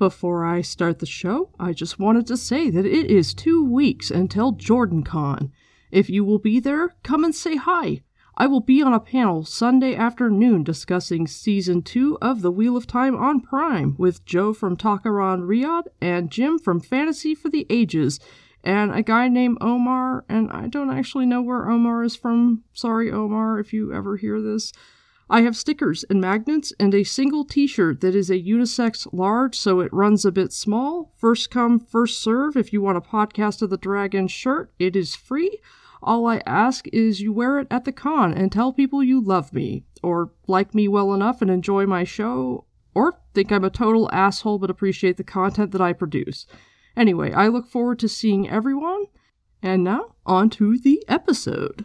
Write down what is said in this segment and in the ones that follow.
Before I start the show, I just wanted to say that it is two weeks until JordanCon. If you will be there, come and say hi. I will be on a panel Sunday afternoon discussing season two of The Wheel of Time on Prime with Joe from Takaran Riyadh and Jim from Fantasy for the Ages and a guy named Omar, and I don't actually know where Omar is from. Sorry, Omar, if you ever hear this. I have stickers and magnets and a single t shirt that is a unisex large, so it runs a bit small. First come, first serve. If you want a Podcast of the Dragon shirt, it is free. All I ask is you wear it at the con and tell people you love me, or like me well enough and enjoy my show, or think I'm a total asshole but appreciate the content that I produce. Anyway, I look forward to seeing everyone. And now, on to the episode.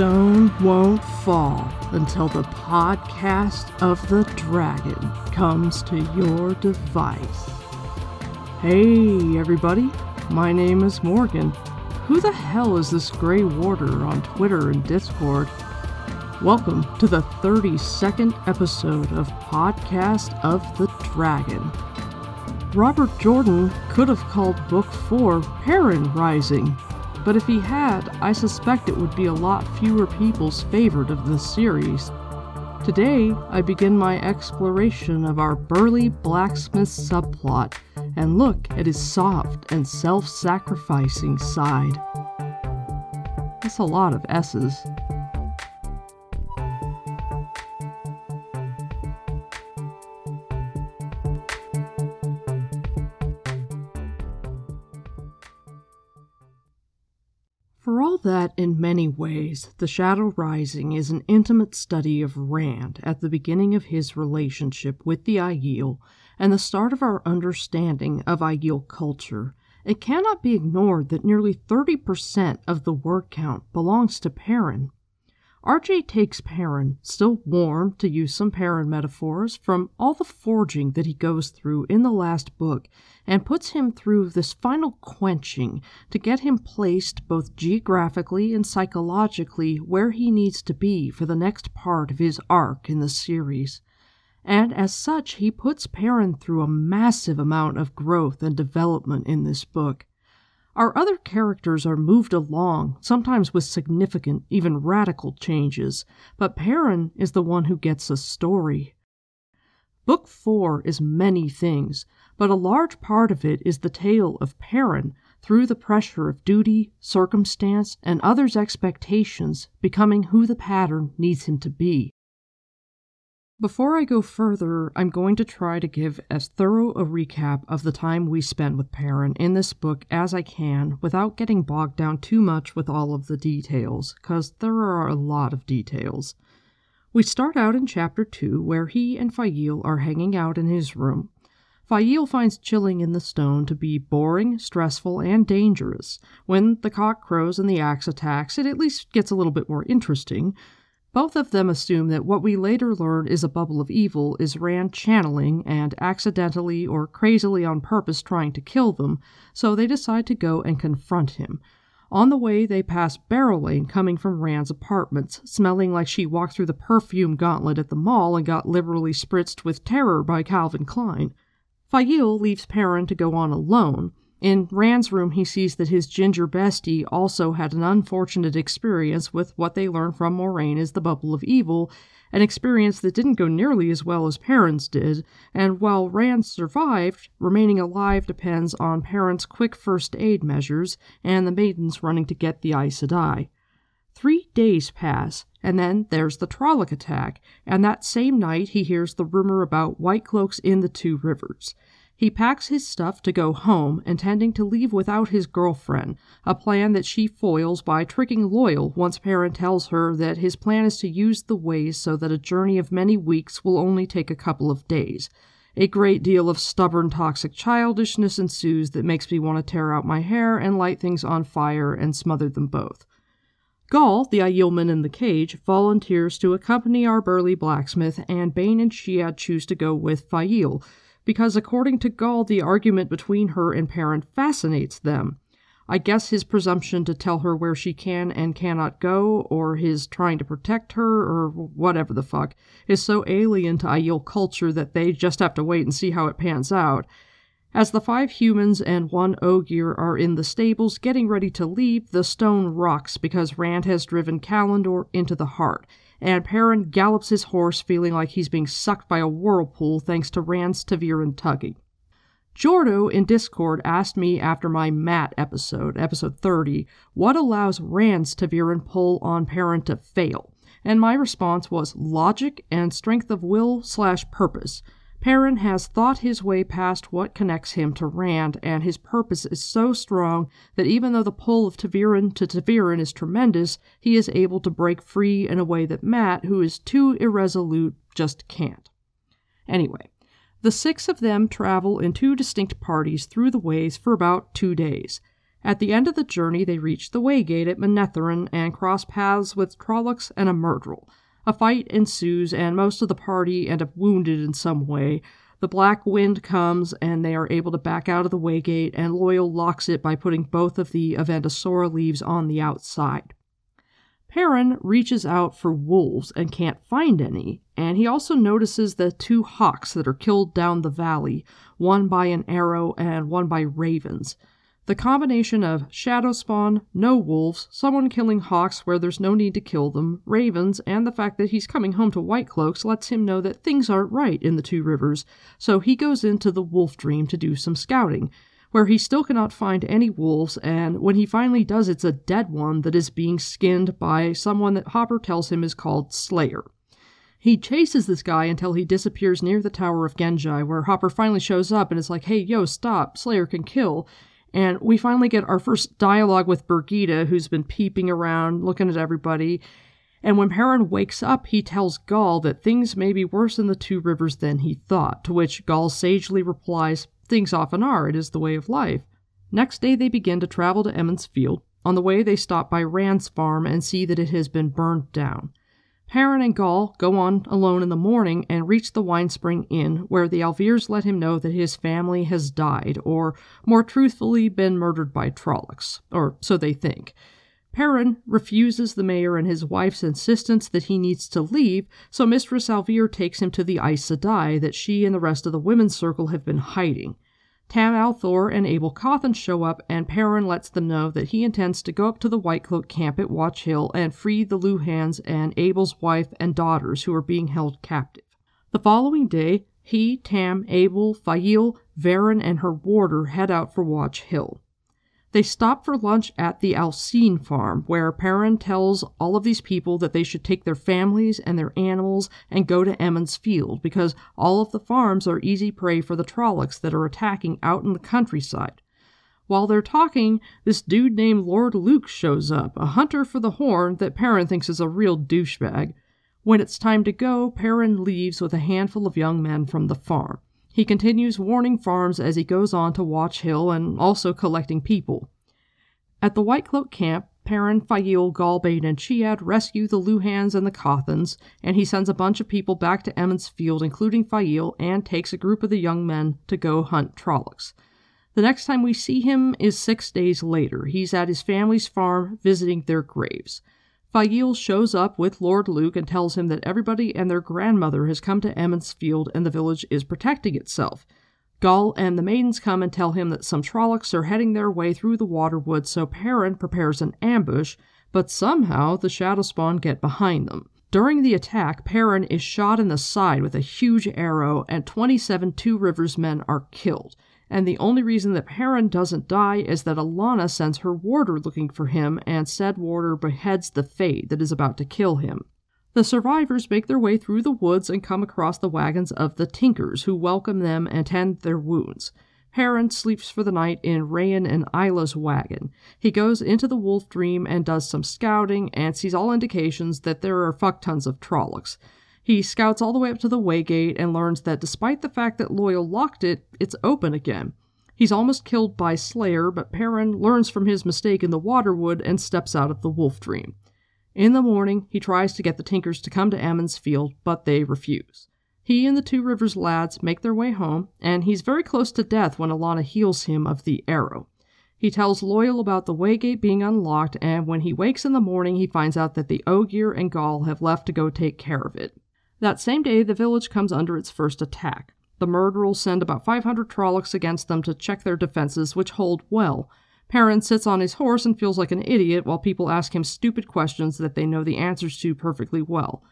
Stone won't fall until the podcast of the dragon comes to your device. Hey, everybody, my name is Morgan. Who the hell is this Grey Warder on Twitter and Discord? Welcome to the 32nd episode of Podcast of the Dragon. Robert Jordan could have called Book 4 Perrin Rising, but if he had, I suspect it would be a lot fewer people's favorite of this series. Today, I begin my exploration of our burly blacksmith subplot and look at his soft and self sacrificing side. That's a lot of S's. For all that, in many ways, The Shadow Rising is an intimate study of Rand at the beginning of his relationship with the Aiel and the start of our understanding of Aiel culture, it cannot be ignored that nearly 30% of the word count belongs to Perrin. RJ takes Perrin, still warm, to use some Perrin metaphors, from all the forging that he goes through in the last book, and puts him through this final quenching to get him placed both geographically and psychologically where he needs to be for the next part of his arc in the series. And as such, he puts Perrin through a massive amount of growth and development in this book. Our other characters are moved along, sometimes with significant, even radical changes, but Perrin is the one who gets a story. Book 4 is many things, but a large part of it is the tale of Perrin through the pressure of duty, circumstance, and others' expectations becoming who the pattern needs him to be. Before I go further, I'm going to try to give as thorough a recap of the time we spent with Perrin in this book as I can without getting bogged down too much with all of the details, because there are a lot of details. We start out in chapter 2, where he and Faile are hanging out in his room. Faile finds chilling in the stone to be boring, stressful, and dangerous. When the cock crows and the axe attacks, it at least gets a little bit more interesting. Both of them assume that what we later learn is a bubble of evil is Rand channeling and accidentally or crazily on purpose trying to kill them, so they decide to go and confront him. On the way, they pass Berelain coming from Rand's apartments, smelling like she walked through the perfume gauntlet at the mall and got liberally spritzed with terror by Calvin Klein. Faile leaves Perrin to go on alone, in Rand's room, he sees that his ginger bestie also had an unfortunate experience with what they learn from Moiraine is the Bubble of Evil, an experience that didn't go nearly as well as Perrin's did, and while Rand survived, remaining alive depends on Perrin's quick first aid measures and the maidens running to get the Aes Sedai. Three days pass, and then there's the Trolloc attack, and that same night he hears the rumor about White Cloaks in the Two Rivers. He packs his stuff to go home, intending to leave without his girlfriend, a plan that she foils by tricking Loial once Perrin tells her that his plan is to use the ways so that a journey of many weeks will only take a couple of days. A great deal of stubborn, toxic childishness ensues that makes me want to tear out my hair and light things on fire and smother them both. Gaul, the Aielman in the cage, volunteers to accompany our burly blacksmith, and Bain and Chiad choose to go with Faile, because according to Gaul, the argument between her and Perrin fascinates them. I guess his presumption to tell her where she can and cannot go, or his trying to protect her, or whatever the fuck, is so alien to Aiel culture that they just have to wait and see how it pans out. As the five humans and one Ogier are in the stables getting ready to leave, the stone rocks because Rand has driven Callandor into the heart, and Perrin gallops his horse feeling like he's being sucked by a whirlpool thanks to Rand's ta'veren tugging. Jordo in Discord asked me after my Mat episode, episode 30, what allows Rand's ta'veren pull on Perrin to fail, and my response was logic and strength of will slash purpose. Perrin has thought his way past what connects him to Rand, and his purpose is so strong that even though the pull of ta'veren to ta'veren is tremendous, he is able to break free in a way that Mat, who is too irresolute, just can't. Anyway, the six of them travel in two distinct parties through the ways for about two days. At the end of the journey, they reach the Waygate at Manetheren and cross paths with Trollocs and a Myrddraal. A fight ensues, and most of the party end up wounded in some way. The black wind comes, and they are able to back out of the waygate, and Loial locks it by putting both of the Avendesora leaves on the outside. Perrin reaches out for wolves and can't find any, and he also notices the two hawks that are killed down the valley, one by an arrow and one by ravens. The combination of shadow spawn, no wolves, someone killing hawks where there's no need to kill them, ravens, and the fact that he's coming home to White Cloaks lets him know that things aren't right in the Two Rivers, so he goes into the Wolf Dream to do some scouting, where he still cannot find any wolves, and when he finally does, it's a dead one that is being skinned by someone that Hopper tells him is called Slayer. He chases this guy until he disappears near the Tower of Ghenjei, where Hopper finally shows up and is like, hey, yo, stop, Slayer can kill. And we finally get our first dialogue with Birgitte, who's been peeping around, looking at everybody. And when Perrin wakes up, he tells Gaul that things may be worse in the Two Rivers than he thought, to which Gaul sagely replies, Things often are, it is the way of life. Next day, they begin to travel to Emond's Field. On the way, they stop by Rand's farm and see that it has been burned down. Perrin and Gaul go on alone in the morning and reach the Winespring Inn, where the al'Virs let him know that his family has died, or more truthfully, been murdered by Trollocs, or so they think. Perrin refuses the mayor and his wife's insistence that he needs to leave, so Mistress al'Vir takes him to the Aes Sedai that she and the rest of the women's circle have been hiding. Tam al'Thor and Abel Cauthon show up, and Perrin lets them know that he intends to go up to the White Cloak camp at Watch Hill and free the Luhhans and Abel's wife and daughters who are being held captive. The following day, he, Tam, Abel, Faile, Verin, and her warder head out for Watch Hill. They stop for lunch at the Alcine farm, where Perrin tells all of these people that they should take their families and their animals and go to Emond's Field, because all of the farms are easy prey for the Trollocs that are attacking out in the countryside. While they're talking, this dude named Lord Luc shows up, a hunter for the horn that Perrin thinks is a real douchebag. When it's time to go, Perrin leaves with a handful of young men from the farm. He continues warning farms as he goes on to Watch Hill and also collecting people. At the White Cloak camp, Perrin, Faile, Galbane, and Chiad rescue the Luhhans and the Cauthons, and he sends a bunch of people back to Emond's Field, including Faile, and takes a group of the young men to go hunt Trollocs. The next time we see him is six days later. He's at his family's farm visiting their graves. Faile shows up with Lord Luc and tells him that everybody and their grandmother has come to Emond's Field and the village is protecting itself. Gaul and the maidens come and tell him that some Trollocs are heading their way through the waterwood, so Perrin prepares an ambush, but somehow the Shadowspawn get behind them. During the attack, Perrin is shot in the side with a huge arrow, and 27 Two Rivers men are killed and the only reason that Perrin doesn't die is that Alanna sends her warder looking for him, and said warder beheads the Fade that is about to kill him. The survivors make their way through the woods and come across the wagons of the Tinkers, who welcome them and tend their wounds. Perrin sleeps for the night in Raen and Isla's wagon. He goes into the wolf dream and does some scouting and sees all indications that there are fuck tons of Trollocs. He scouts all the way up to the waygate and learns that despite the fact that Loial locked it, it's open again. He's almost killed by Slayer, but Perrin learns from his mistake in the Waterwood and steps out of the wolf dream. In the morning, he tries to get the Tinkers to come to Emond's Field, but they refuse. He and the Two Rivers lads make their way home, and he's very close to death when Alanna heals him of the arrow. He tells Loial about the waygate being unlocked, and when he wakes in the morning, he finds out that the Ogier and Gaul have left to go take care of it. That same day, the village comes under its first attack. The Myrddraal send about 500 Trollocs against them to check their defenses, which hold well. Perrin sits on his horse and feels like an idiot while people ask him stupid questions that they know the answers to perfectly well.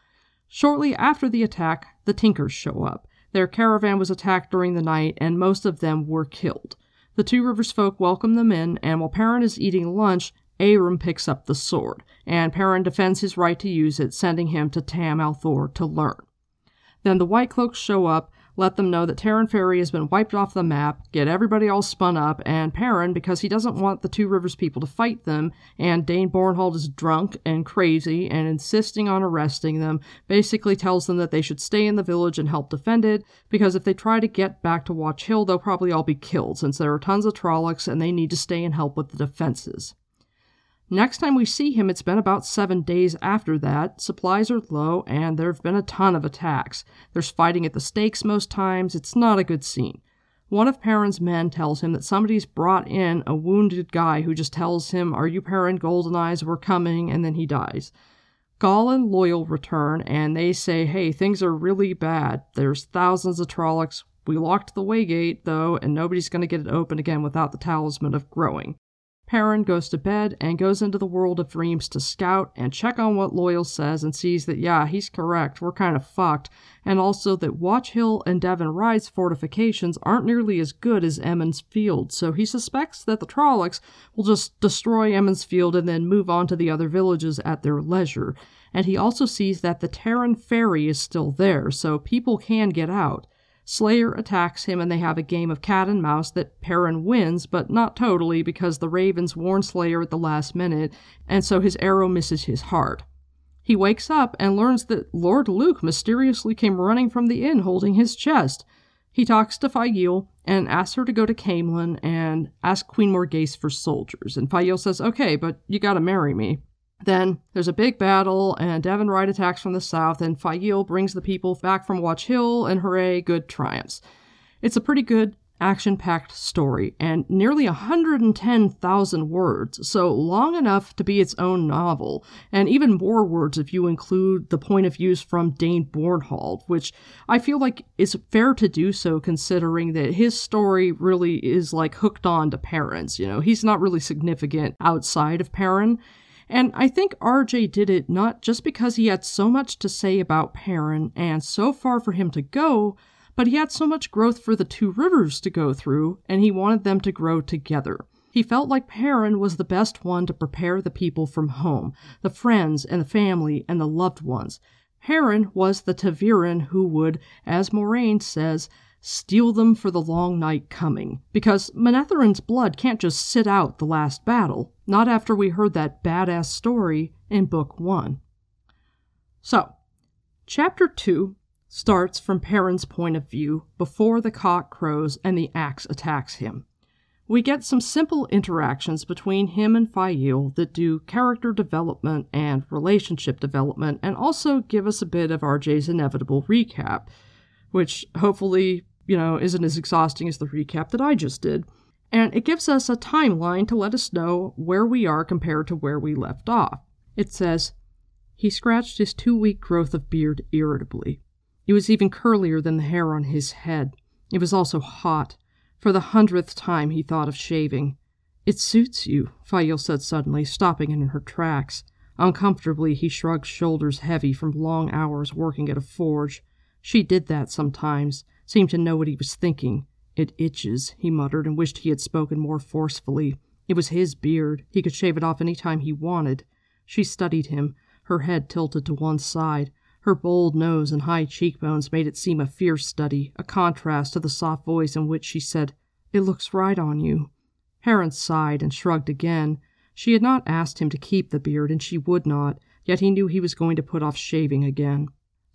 Shortly after the attack, the Tinkers show up. Their caravan was attacked during the night, and most of them were killed. The Two Rivers folk welcome them in, and while Perrin is eating lunch, Aram picks up the sword, and Perrin defends his right to use it, sending him to Tam al'Thor to learn. Then the White Cloaks show up, let them know that Taren Ferry has been wiped off the map, get everybody all spun up, and Perrin, because he doesn't want the Two Rivers people to fight them, and Dane Bornhald is drunk and crazy and insisting on arresting them, basically tells them that they should stay in the village and help defend it, because if they try to get back to Watch Hill, they'll probably all be killed, since there are tons of Trollocs and they need to stay and help with the defenses. Next time we see him, it's been about seven days after that. Supplies are low, and there have been a ton of attacks. There's fighting at the stakes most times. It's not a good scene. One of Perrin's men tells him that somebody's brought in a wounded guy who just tells him, Are you Perrin Goldeneyes? We're coming, and then he dies. Gaul and Loial return, and they say, Hey, things are really bad. There's thousands of Trollocs. We locked the waygate, though, and nobody's going to get it open again without the talisman of growing. Perrin goes to bed and goes into the world of dreams to scout and check on what Loial says and sees that, yeah, he's correct, we're kind of fucked, and also that Watch Hill and Deven Ride's fortifications aren't nearly as good as Emond's Field, so he suspects that the Trollocs will just destroy Emond's Field and then move on to the other villages at their leisure. And he also sees that the Taren Ferry is still there, so people can get out. Slayer attacks him and they have a game of cat and mouse that Perrin wins, but not totally because the ravens warn Slayer at the last minute, and so his arrow misses his heart. He wakes up and learns that Lord Luc mysteriously came running from the inn holding his chest. He talks to Faile and asks her to go to Caemlyn and ask Queen Morgase for soldiers, and Faile says, okay, but you gotta marry me. Then there's a big battle, and Deven Ride attacks from the south, and Faile brings the people back from Watch Hill, and hooray, good triumphs. It's a pretty good, action packed story, and nearly 110,000 words, so long enough to be its own novel, and even more words if you include the point of views from Dane Bornhald, which I feel like is fair to do so considering that his story really is like hooked on to Perrin's. You know, he's not really significant outside of Perrin. And I think RJ did it not just because he had so much to say about Perrin and so far for him to go, but he had so much growth for the two rivers to go through, and he wanted them to grow together. He felt like Perrin was the best one to prepare the people from home, the friends and the family and the loved ones. Perrin was the ta'veren who would, as Moiraine says, Steel them for the long night coming. Because Manetheren's blood can't just sit out the last battle, not after we heard that badass story in Book 1. So, Chapter 2 starts from Perrin's point of view before the cock crows and the axe attacks him. We get some simple interactions between him and Faile that do character development and relationship development and also give us a bit of RJ's inevitable recap, which hopefully you know, isn't as exhausting as the recap that I just did. And it gives us a timeline to let us know where we are compared to where we left off. It says, He scratched his two week growth of beard irritably. It was even curlier than the hair on his head. It was also hot. For the hundredth time, he thought of shaving. It suits you, Faile said suddenly, stopping in her tracks. Uncomfortably, he shrugged shoulders heavy from long hours working at a forge. She did that sometimes seemed to know what he was thinking. It itches, he muttered, and wished he had spoken more forcefully. It was his beard. He could shave it off any time he wanted. She studied him. her head tilted to one side. Her bold nose and high cheekbones made it seem a fierce study, a contrast to the soft voice in which she said, It looks right on you. Heron sighed and shrugged again. She had not asked him to keep the beard, and she would not, yet he knew he was going to put off shaving again.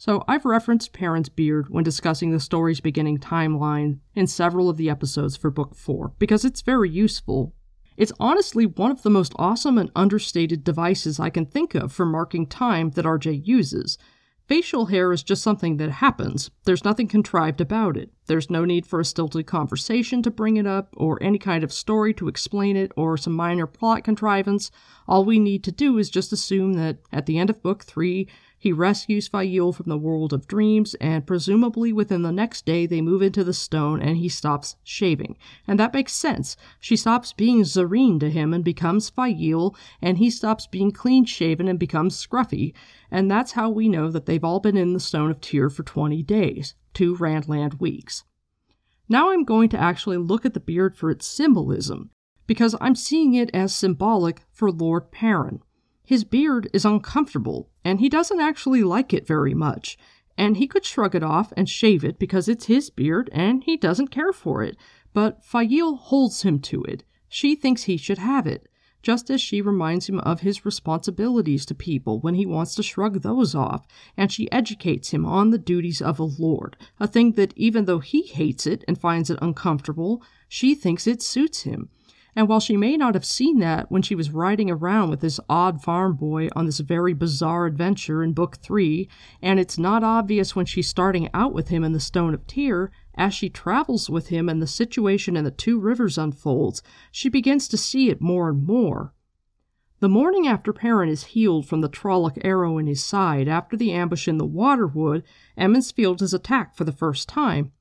So I've referenced Perrin's beard when discussing the story's beginning timeline in several of the episodes for Book 4, because it's very useful. It's honestly one of the most awesome and understated devices I can think of for marking time that RJ uses, Facial hair is just something that happens. There's nothing contrived about it. There's no need for a stilted conversation to bring it up, or any kind of story to explain it, or some minor plot contrivance. All we need to do is just assume that at the end of Book 3, he rescues Faile from the world of dreams, and presumably within the next day they move into the stone and he stops shaving. And that makes sense. She stops being Zareen to him and becomes Faile, and he stops being clean shaven and becomes scruffy. And that's how we know that they've all been in the Stone of Tear for 20 days, two Randland weeks. Now I'm going to actually look at the beard for its symbolism, because I'm seeing it as symbolic for Lord Perrin. His beard is uncomfortable, and he doesn't actually like it very much. And he could shrug it off and shave it because it's his beard and he doesn't care for it. But Faile holds him to it. She thinks he should have it, just as she reminds him of his responsibilities to people when he wants to shrug those off, and she educates him on the duties of a lord, a thing that even though he hates it and finds it uncomfortable, she thinks it suits him. And while she may not have seen that when she was riding around with this odd farm boy on this very bizarre adventure in Book Three, and it's not obvious when she's starting out with him in the Stone of Tear, as she travels with him and the situation in the Two Rivers unfolds, she begins to see it more and more. The morning after Perrin is healed from the Trolloc arrow in his side after the ambush in the Waterwood, Emond's Field is attacked for the first time.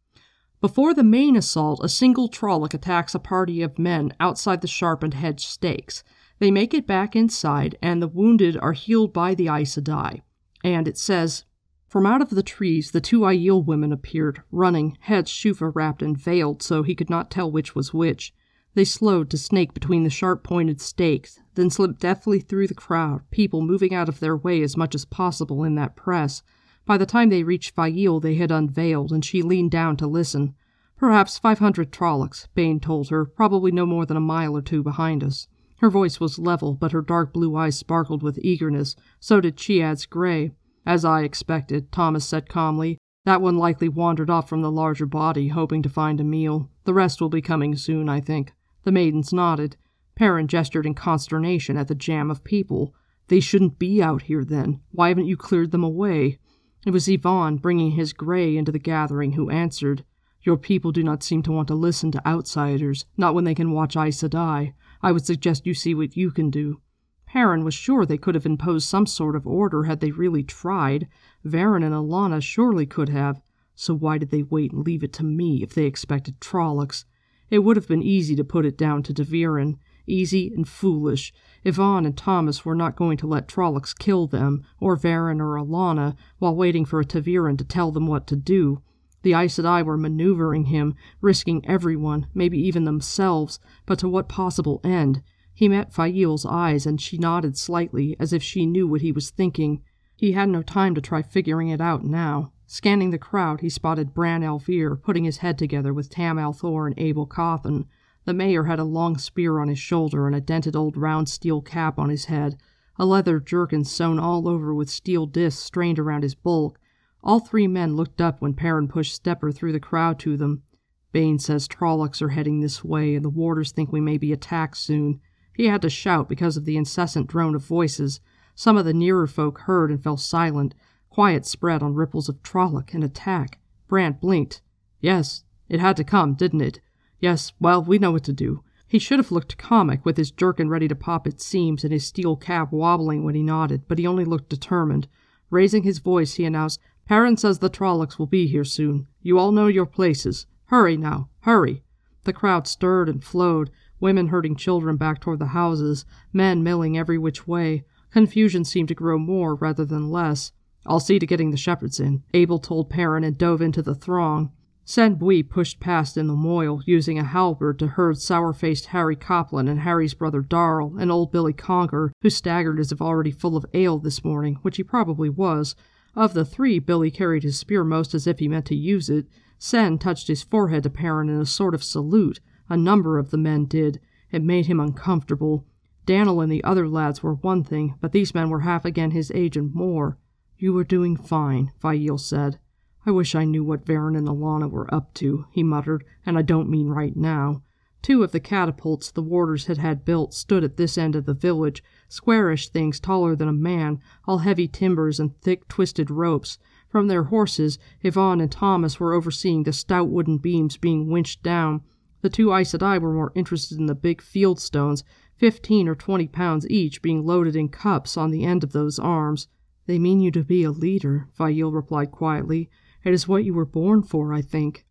Before the main assault, a single Trolloc attacks a party of men outside the sharpened hedge stakes. They make it back inside, and the wounded are healed by the Aes Sedai. And it says, From out of the trees the two Aiel women appeared, running, heads shoufa wrapped and veiled so he could not tell which was which. They slowed to snake between the sharp pointed stakes, then slipped deftly through the crowd, people moving out of their way as much as possible in that press. By the time they reached Faile, they had unveiled, and she leaned down to listen. Perhaps five hundred Trollocs, Bain told her, probably no more than a mile or two behind us. Her voice was level, but her dark blue eyes sparkled with eagerness. So did Chiad's gray. As I expected, Tomas said calmly. That one likely wandered off from the larger body, hoping to find a meal. The rest will be coming soon, I think. The maidens nodded. Perrin gestured in consternation at the jam of people. They shouldn't be out here, then. Why haven't you cleared them away? It was Ihvon, bringing his gray into the gathering, who answered. Your people do not seem to want to listen to outsiders, not when they can watch Aes Sedai. I would suggest you see what you can do. Perrin was sure they could have imposed some sort of order had they really tried. Verin and Alanna surely could have. So why did they wait and leave it to me if they expected Trollocs? It would have been easy to put it down to ta'Veren. Easy and foolish. Ihvon and Tomas were not going to let Trollocs kill them, or Verin or Alanna, while waiting for a ta'Veren to tell them what to do. The Aes Sedai were maneuvering him, risking everyone, maybe even themselves, but to what possible end? He met Faile's eyes, and she nodded slightly, as if she knew what he was thinking. He had no time to try figuring it out now. Scanning the crowd, he spotted Bran al'Vir putting his head together with Tam al'Thor and Abel Cauthon. The mayor had a long spear on his shoulder and a dented old round steel cap on his head, a leather jerkin sewn all over with steel discs strained around his bulk. All three men looked up when Perrin pushed Stepper through the crowd to them. Bain says Trollocs are heading this way, and the warders think we may be attacked soon. He had to shout because of the incessant drone of voices. Some of the nearer folk heard and fell silent. Quiet spread on ripples of Trolloc and attack. Brant blinked. Yes, it had to come, didn't it? Yes, well, we know what to do. He should have looked comic, with his jerkin ready to pop its seams and his steel cap wobbling when he nodded, but he only looked determined. Raising his voice, he announced, Perrin says the Trollocs will be here soon. You all know your places. Hurry now, hurry. The crowd stirred and flowed, women herding children back toward the houses, men milling every which way. Confusion seemed to grow more rather than less. I'll see to getting the shepherds in, Abel told Perrin and dove into the throng. Cenn Buie pushed past in the moil, using a halberd to herd sour-faced Hari Coplin and Harry's brother Darrell and old Billy Congar, who staggered as if already full of ale this morning, which he probably was. Of the three, Billy carried his spear most as if he meant to use it. Cenn touched his forehead to Perrin in a sort of salute. A number of the men did. It made him uncomfortable. Dan'l and the other lads were one thing, but these men were half again his age and more. You were doing fine, Faile said. I wish I knew what Verin and Alanna were up to, he muttered, and I don't mean right now. Two of the catapults the warders had had built stood at this end of the village, squarish things taller than a man, all heavy timbers and thick twisted ropes. From their horses, Ihvon and Tomas were overseeing the stout wooden beams being winched down. The two Aes Sedai were more interested in the big field stones, fifteen or twenty pounds each, being loaded in cups on the end of those arms. They mean you to be a leader, Faile replied quietly. It is what you were born for, I think.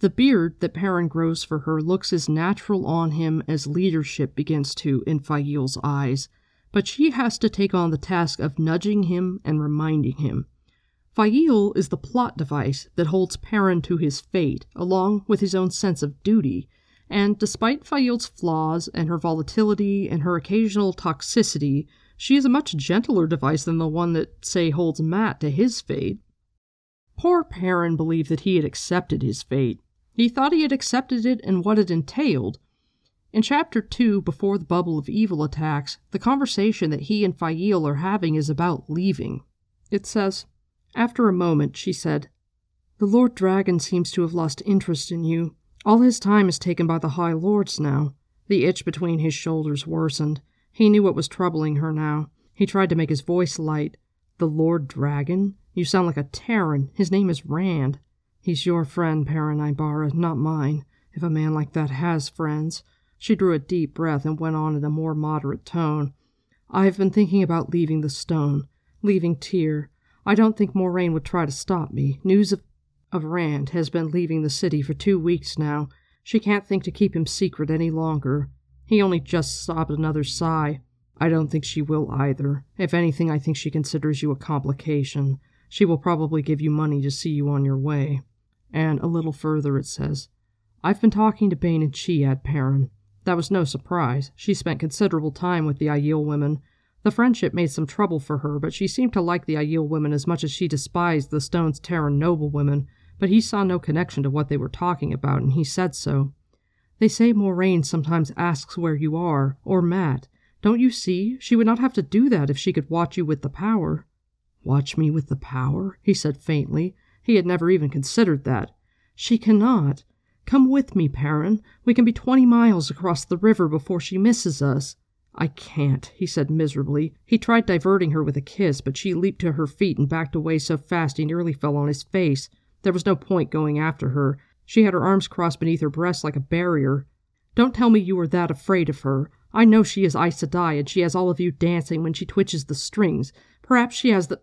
The beard that Perrin grows for her looks as natural on him as leadership begins to in Faile's eyes, but she has to take on the task of nudging him and reminding him. Faile is the plot device that holds Perrin to his fate, along with his own sense of duty, and despite Faile's flaws and her volatility and her occasional toxicity, she is a much gentler device than the one that, say, holds Mat to his fate. Poor Perrin believed that he had accepted his fate. He thought he had accepted it and what it entailed. In chapter 2, before the bubble of evil attacks, the conversation that he and Faile are having is about leaving. It says, After a moment, she said, The Lord Dragon seems to have lost interest in you. All his time is taken by the High Lords now. The itch between his shoulders worsened. He knew what was troubling her now. He tried to make his voice light. The Lord Dragon? You sound like a Tairen. His name is Rand. He's your friend, Perrin Aybara, not mine, if a man like that has friends. She drew a deep breath and went on in a more moderate tone. I've been thinking about leaving the stone, leaving Tear. I don't think Moiraine would try to stop me. News of, of Rand has been leaving the city for two weeks now. She can't think to keep him secret any longer. He only just sobbed another sigh. I don't think she will either. If anything, I think she considers you a complication. She will probably give you money to see you on your way. And a little further it says, I've been talking to Bain and Chiad, Perrin. That was no surprise. She spent considerable time with the Aiel women. The friendship made some trouble for her, but she seemed to like the Aiel women as much as she despised the Stone's Tairen noble women. But he saw no connection to what they were talking about, and he said so. They say Moiraine sometimes asks where you are, or Mat. Don't you see? She would not have to do that if she could watch you with the power. Watch me with the power? he said faintly. He had never even considered that. She cannot. Come with me, Perrin. We can be twenty miles across the river before she misses us. I can't, he said miserably. He tried diverting her with a kiss, but she leaped to her feet and backed away so fast he nearly fell on his face. There was no point going after her. She had her arms crossed beneath her breast like a barrier. Don't tell me you are that afraid of her. I know she is Aes Sedai, and she has all of you dancing when she twitches the strings. Perhaps she has the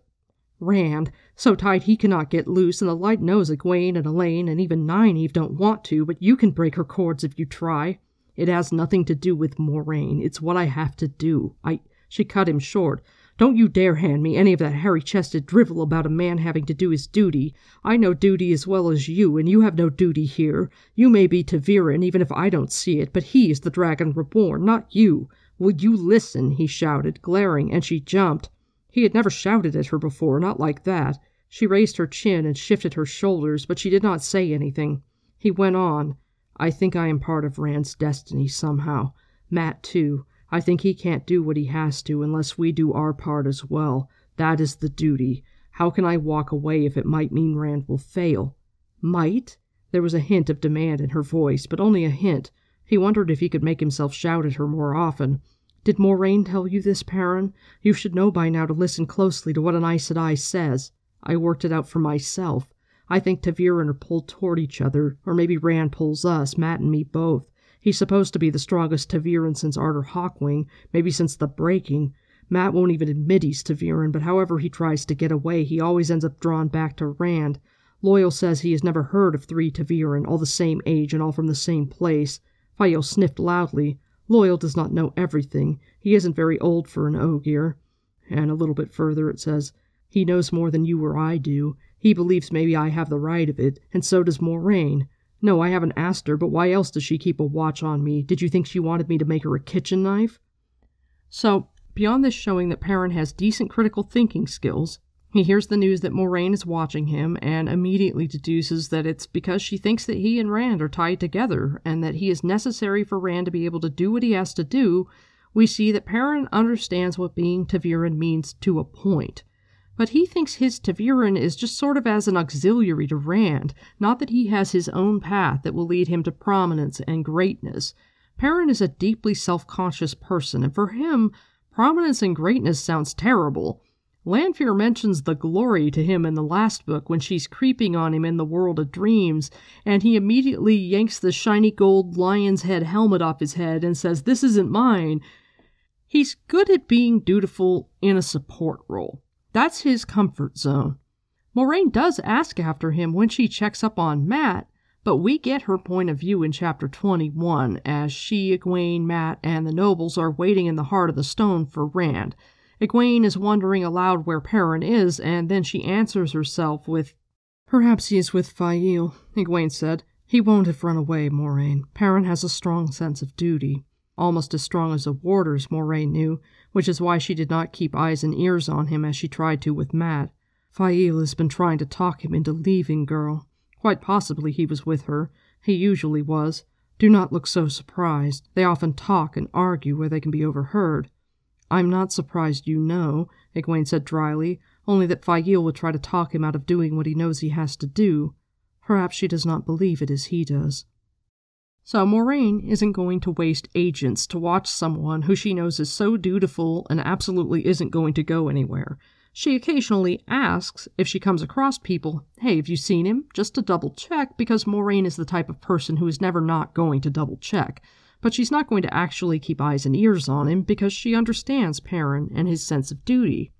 Rand, so tight he cannot get loose, and the light knows Egwene and Elayne and even Nynaeve don't want to, but you can break her cords if you try. It has nothing to do with Moiraine. It's what I have to do. I. She cut him short. Don't you dare hand me any of that hairy chested drivel about a man having to do his duty. I know duty as well as you, and you have no duty here. You may be ta'veren, even if I don't see it, but he is the dragon reborn, not you. Will you listen? he shouted, glaring, and she jumped. He had never shouted at her before, not like that. She raised her chin and shifted her shoulders, but she did not say anything. He went on. I think I am part of Rand's destiny somehow. Mat, too. I think he can't do what he has to unless we do our part as well. That is the duty. How can I walk away if it might mean Rand will fail? Might? There was a hint of demand in her voice, but only a hint. He wondered if he could make himself shout at her more often. Did Moiraine tell you this, Perrin? You should know by now to listen closely to what an Aes Sedai says. I worked it out for myself. I think ta'veren are pulled toward each other, or maybe Rand pulls us, Mat and me both. He's supposed to be the strongest ta'veren since Artur Hawkwing, maybe since the breaking. Mat won't even admit he's ta'veren, but however he tries to get away, he always ends up drawn back to Rand. Loial says he has never heard of three ta'veren, all the same age and all from the same place. Faile sniffed loudly. Loial does not know everything. He isn't very old for an Ogier. And a little bit further it says, He knows more than you or I do. He believes maybe I have the right of it, and so does Moiraine. No, I haven't asked her, but why else does she keep a watch on me? Did you think she wanted me to make her a kitchen knife? So, beyond this showing that Perrin has decent critical thinking skills, he hears the news that Moiraine is watching him and immediately deduces that it's because she thinks that he and Rand are tied together and that he is necessary for Rand to be able to do what he has to do. We see that Perrin understands what being ta'veren means to a point but he thinks his ta'veren is just sort of as an auxiliary to Rand, not that he has his own path that will lead him to prominence and greatness. Perrin is a deeply self conscious person, and for him, prominence and greatness sounds terrible. Lanfear mentions the glory to him in the last book when she's creeping on him in the world of dreams, and he immediately yanks the shiny gold lion's head helmet off his head and says, This isn't mine. He's good at being dutiful in a support role. That's his comfort zone. Moiraine does ask after him when she checks up on Mat, but we get her point of view in chapter 21 as she, Egwene, Mat, and the nobles are waiting in the heart of the stone for Rand. Egwene is wondering aloud where Perrin is, and then she answers herself with, Perhaps he is with Faile, Egwene said. He won't have run away, Moiraine. Perrin has a strong sense of duty. Almost as strong as a warder's, Moiraine knew, which is why she did not keep eyes and ears on him as she tried to with Mat. Faile has been trying to talk him into leaving, girl. Quite possibly he was with her. He usually was. Do not look so surprised. They often talk and argue where they can be overheard. I'm not surprised you know, Egwene said dryly, only that Faile will try to talk him out of doing what he knows he has to do. Perhaps she does not believe it as he does. So Moiraine isn't going to waste agents to watch someone who she knows is so dutiful and absolutely isn't going to go anywhere. She occasionally asks if she comes across people, hey, have you seen him? Just to double check, because Moiraine is the type of person who is never not going to double check. But she's not going to actually keep eyes and ears on him because she understands Perrin and his sense of duty.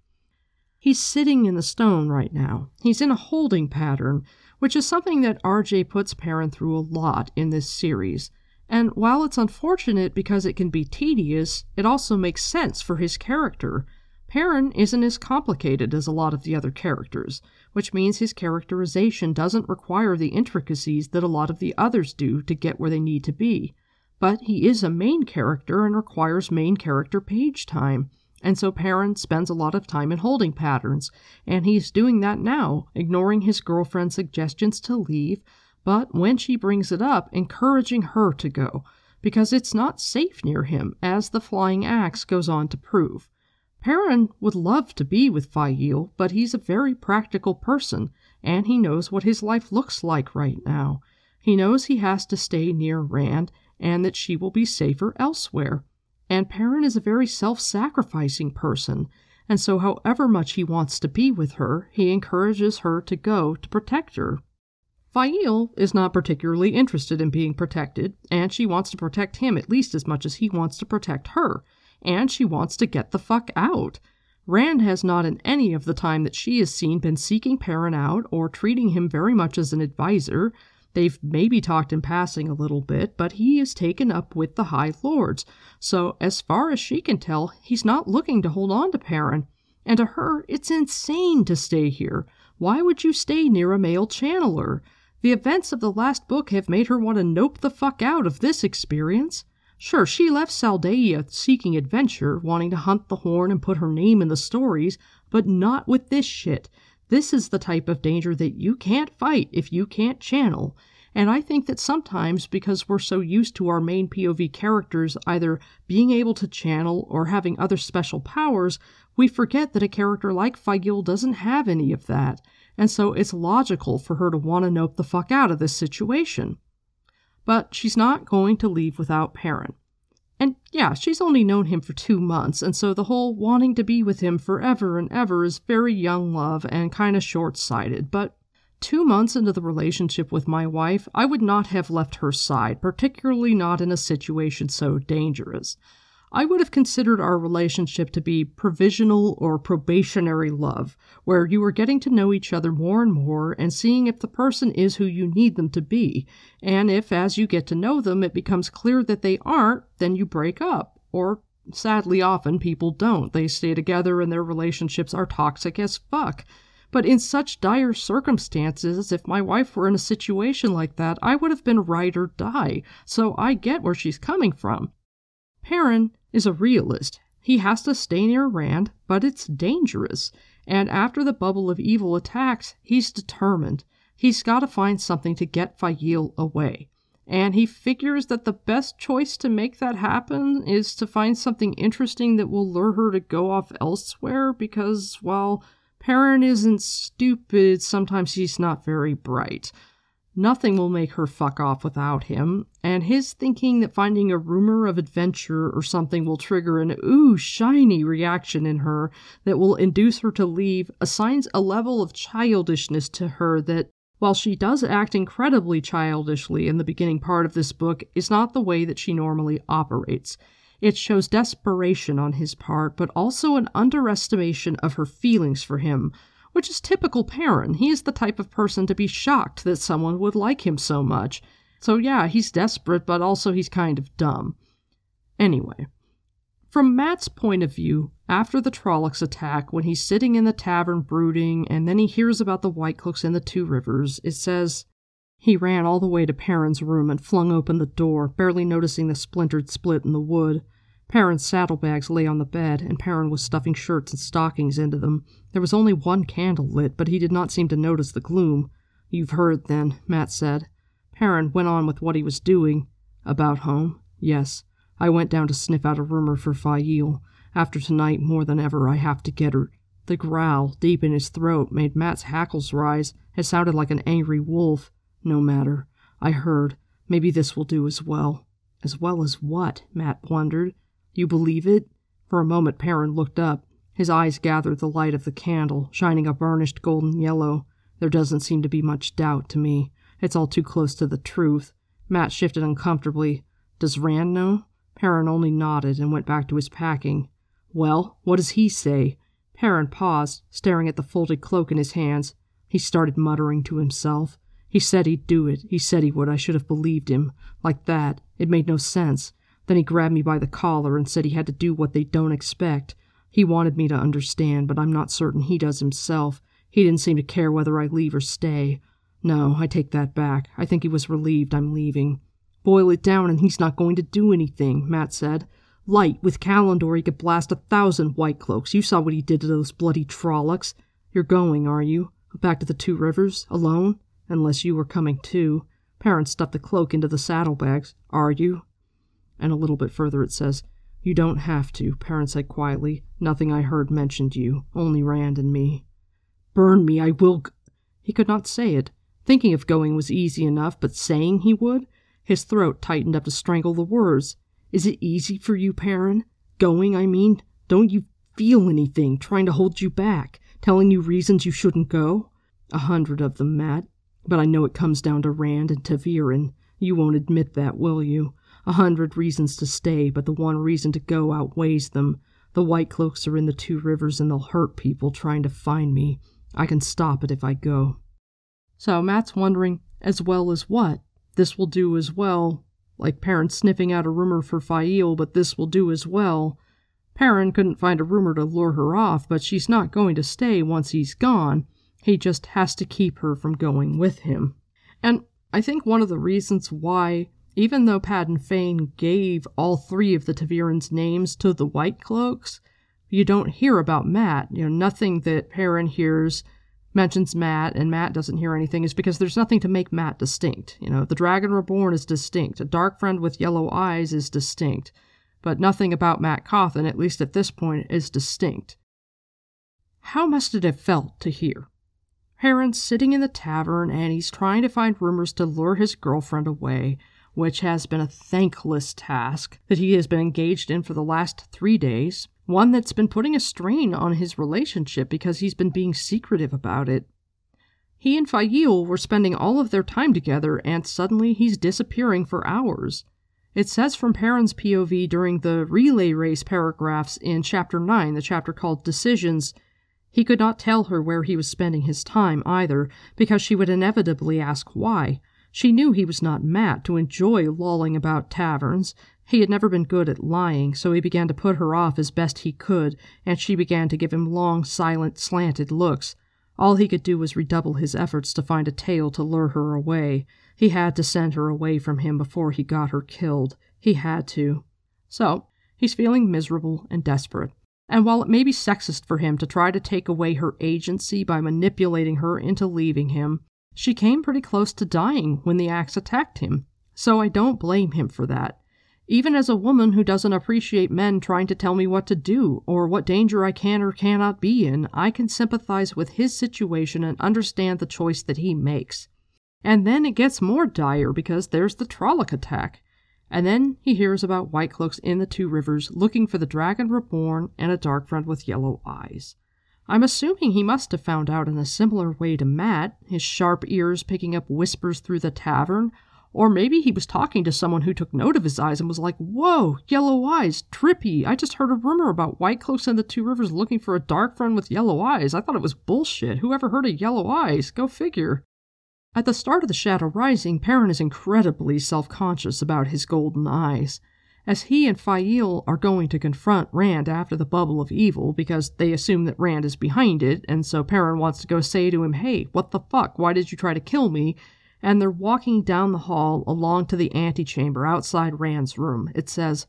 He's sitting in the stone right now. He's in a holding pattern, which is something that RJ puts Perrin through a lot in this series. And while it's unfortunate because it can be tedious, it also makes sense for his character. Perrin isn't as complicated as a lot of the other characters, which means his characterization doesn't require the intricacies that a lot of the others do to get where they need to be. But he is a main character and requires main character page time, and so Perrin spends a lot of time in holding patterns, and he's doing that now, ignoring his girlfriend's suggestions to leave, but when she brings it up, encouraging her to go, because it's not safe near him, as the flying axe goes on to prove. Perrin would love to be with Faile, but he's a very practical person, and he knows what his life looks like right now. He knows he has to stay near Rand, and that she will be safer elsewhere. And Perrin is a very self sacrificing person, and so however much he wants to be with her, he encourages her to go to protect her. Faile is not particularly interested in being protected, and she wants to protect him at least as much as he wants to protect her, and she wants to get the fuck out. Rand has not in any of the time that she has seen been seeking Perrin out or treating him very much as an adviser, They've maybe talked in passing a little bit, but he is taken up with the High Lords, so as far as she can tell, he's not looking to hold on to Perrin. And to her, it's insane to stay here. Why would you stay near a male channeler? The events of the last book have made her want to nope the fuck out of this experience. Sure, she left Saldaea seeking adventure, wanting to hunt the horn and put her name in the stories, but not with this shit. This is the type of danger that you can't fight if you can't channel. And I think that sometimes, because we're so used to our main POV characters either being able to channel or having other special powers, we forget that a character like Faile doesn't have any of that. And so it's logical for her to want to nope the fuck out of this situation. But she's not going to leave without Perrin. And yeah, she's only known him for two months, and so the whole wanting to be with him forever and ever is very young love and kind of short sighted. But two months into the relationship with my wife, I would not have left her side, particularly not in a situation so dangerous. I would have considered our relationship to be provisional or probationary love, where you are getting to know each other more and more and seeing if the person is who you need them to be. And if, as you get to know them, it becomes clear that they aren't, then you break up. Or, sadly, often people don't. They stay together and their relationships are toxic as fuck. But in such dire circumstances, if my wife were in a situation like that, I would have been ride or die, so I get where she's coming from. Perrin is a realist. He has to stay near Rand, but it's dangerous. And after the bubble of evil attacks, he's determined. He's got to find something to get Faile away. And he figures that the best choice to make that happen is to find something interesting that will lure her to go off elsewhere because, while Perrin isn't stupid, sometimes he's not very bright. Nothing will make her fuck off without him, and his thinking that finding a rumor of adventure or something will trigger an ooh, shiny reaction in her that will induce her to leave assigns a level of childishness to her that, while she does act incredibly childishly in the beginning part of this book, is not the way that she normally operates. It shows desperation on his part, but also an underestimation of her feelings for him, which is typical Perrin. He is the type of person to be shocked that someone would like him so much. So, yeah, he's desperate, but also he's kind of dumb. Anyway, from Mat's point of view, after the Trollocs attack, when he's sitting in the tavern brooding, and then he hears about the White Cloaks in the Two Rivers, it says, he ran all the way to Perrin's room and flung open the door, barely noticing the splintered split in the wood. Perrin's saddlebags lay on the bed, and Perrin was stuffing shirts and stockings into them. There was only one candle lit, but he did not seem to notice the gloom. You've heard, then, Mat said. Perrin went on with what he was doing. About home? Yes. I went down to sniff out a rumor for Faile. After tonight, more than ever, I have to get her. The growl, deep in his throat, made Mat's hackles rise. It sounded like an angry wolf. No matter. I heard. Maybe this will do as well. As well as what? Mat wondered. You believe it? For a moment Perrin looked up. His eyes gathered the light of the candle, shining a burnished golden yellow. There doesn't seem to be much doubt to me. It's all too close to the truth. Mat shifted uncomfortably. Does Rand know? Perrin only nodded and went back to his packing. Well, what does he say? Perrin paused, staring at the folded cloak in his hands. He started muttering to himself. He said he'd do it. He said he would. I should have believed him. Like that. It made no sense. Then he grabbed me by the collar and said he had to do what they don't expect. He wanted me to understand, but I'm not certain he does himself. He didn't seem to care whether I leave or stay. No, I take that back. I think he was relieved I'm leaving. Boil it down and he's not going to do anything, Mat said. Light, with Callandor he could blast a thousand white cloaks. You saw what he did to those bloody Trollocs. You're going, are you? Back to the Two Rivers? Alone? Unless you were coming too. Perrin stuffed the cloak into the saddlebags. Are you? And a little bit further it says, You don't have to, Perrin said quietly. Nothing I heard mentioned you, only Rand and me. Burn me, I will. G-. He could not say it. Thinking of going was easy enough, but saying he would? His throat tightened up to strangle the words. Is it easy for you, Perrin? Going, I mean? Don't you feel anything trying to hold you back, telling you reasons you shouldn't go? A hundred of them, Mat. But I know it comes down to Rand and ta'Veren. You won't admit that, will you? A hundred reasons to stay, but the one reason to go outweighs them. The White Cloaks are in the two rivers and they'll hurt people trying to find me. I can stop it if I go. So Mat's wondering, as well as what? This will do as well. Like Perrin sniffing out a rumor for Faile, but this will do as well. Perrin couldn't find a rumor to lure her off, but she's not going to stay once he's gone. He just has to keep her from going with him. And I think one of the reasons why even though Padan Fain gave all three of the ta'Veren's names to the White Cloaks, you don't hear about Mat. You know, nothing that Perrin hears mentions Mat and Mat doesn't hear anything is because there's nothing to make Mat distinct. You know, the Dragon Reborn is distinct. A dark friend with yellow eyes is distinct. But nothing about Mat Cauthon, at least at this point, is distinct. How must it have felt to hear? Perrin's sitting in the tavern and he's trying to find rumors to lure his girlfriend away, which has been a thankless task that he has been engaged in for the last three days, one that's been putting a strain on his relationship because he's been being secretive about it. He and Faile were spending all of their time together, and suddenly he's disappearing for hours. It says from Perrin's POV during the relay race paragraphs in Chapter 9, the chapter called Decisions, he could not tell her where he was spending his time either, because she would inevitably ask why. She knew he was not Mat to enjoy lolling about taverns. He had never been good at lying, so he began to put her off as best he could, and she began to give him long, silent, slanted looks. All he could do was redouble his efforts to find a tail to lure her away. He had to send her away from him before he got her killed. He had to. So, he's feeling miserable and desperate. And while it may be sexist for him to try to take away her agency by manipulating her into leaving him, she came pretty close to dying when the axe attacked him. So I don't blame him for that. Even as a woman who doesn't appreciate men trying to tell me what to do or what danger I can or cannot be in, I can sympathize with his situation and understand the choice that he makes. And then it gets more dire because there's the Trolloc attack. And then he hears about White Cloaks in the Two Rivers looking for the Dragon Reborn and a dark friend with yellow eyes. I'm assuming he must have found out in a similar way to Mat, his sharp ears picking up whispers through the tavern, or maybe he was talking to someone who took note of his eyes and was like, Whoa, yellow eyes, trippy. I just heard a rumor about White Cloaks and the Two Rivers looking for a dark friend with yellow eyes. I thought it was bullshit. Whoever heard of yellow eyes? Go figure. At the start of the Shadow Rising, Perrin is incredibly self conscious about his golden eyes. As he and Faile are going to confront Rand after the bubble of evil because they assume that Rand is behind it, and so Perrin wants to go say to him, Hey, what the fuck? Why did you try to kill me? and they're walking down the hall along to the antechamber outside Rand's room. It says,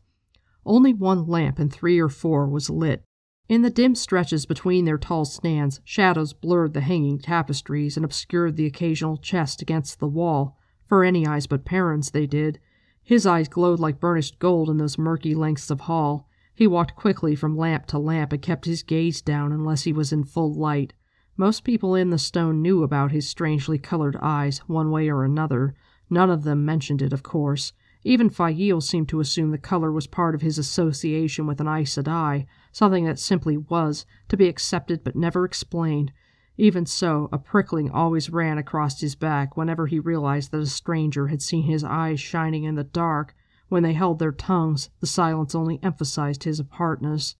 Only one lamp in three or four was lit. In the dim stretches between their tall stands, shadows blurred the hanging tapestries and obscured the occasional chest against the wall. For any eyes but Perrin's, they did. His eyes glowed like burnished gold in those murky lengths of hall. He walked quickly from lamp to lamp and kept his gaze down unless he was in full light. Most people in the stone knew about his strangely colored eyes, one way or another. None of them mentioned it, of course. Even Faile seemed to assume the color was part of his association with an Aes Sedai, something that simply was, to be accepted but never explained. Even so, a prickling always ran across his back whenever he realized that a stranger had seen his eyes shining in the dark. When they held their tongues, the silence only emphasized his apartness.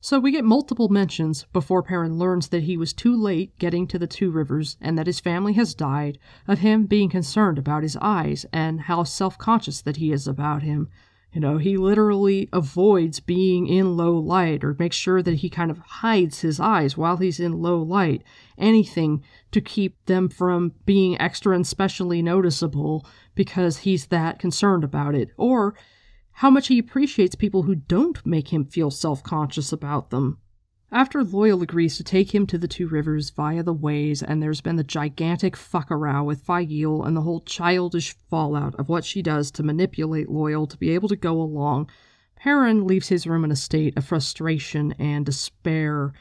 So we get multiple mentions before Perrin learns that he was too late getting to the Two Rivers and that his family has died, of him being concerned about his eyes and how self conscious that he is about him. You know, he literally avoids being in low light or makes sure that he kind of hides his eyes while he's in low light. Anything to keep them from being extra and specially noticeable because he's that concerned about it. Or how much he appreciates people who don't make him feel self conscious about them. After Loial agrees to take him to the Two Rivers via the ways, and there's been the gigantic fuckarow with Faile and the whole childish fallout of what she does to manipulate Loial to be able to go along, Perrin leaves his room in a state of frustration and despair,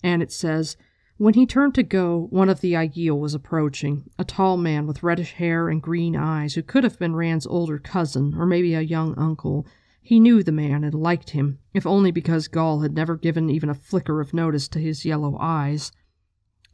and it says, when he turned to go, one of the Aiel was approaching, a tall man with reddish hair and green eyes who could have been Rand's older cousin or maybe a young uncle. He knew the man and liked him, if only because Gaul had never given even a flicker of notice to his yellow eyes.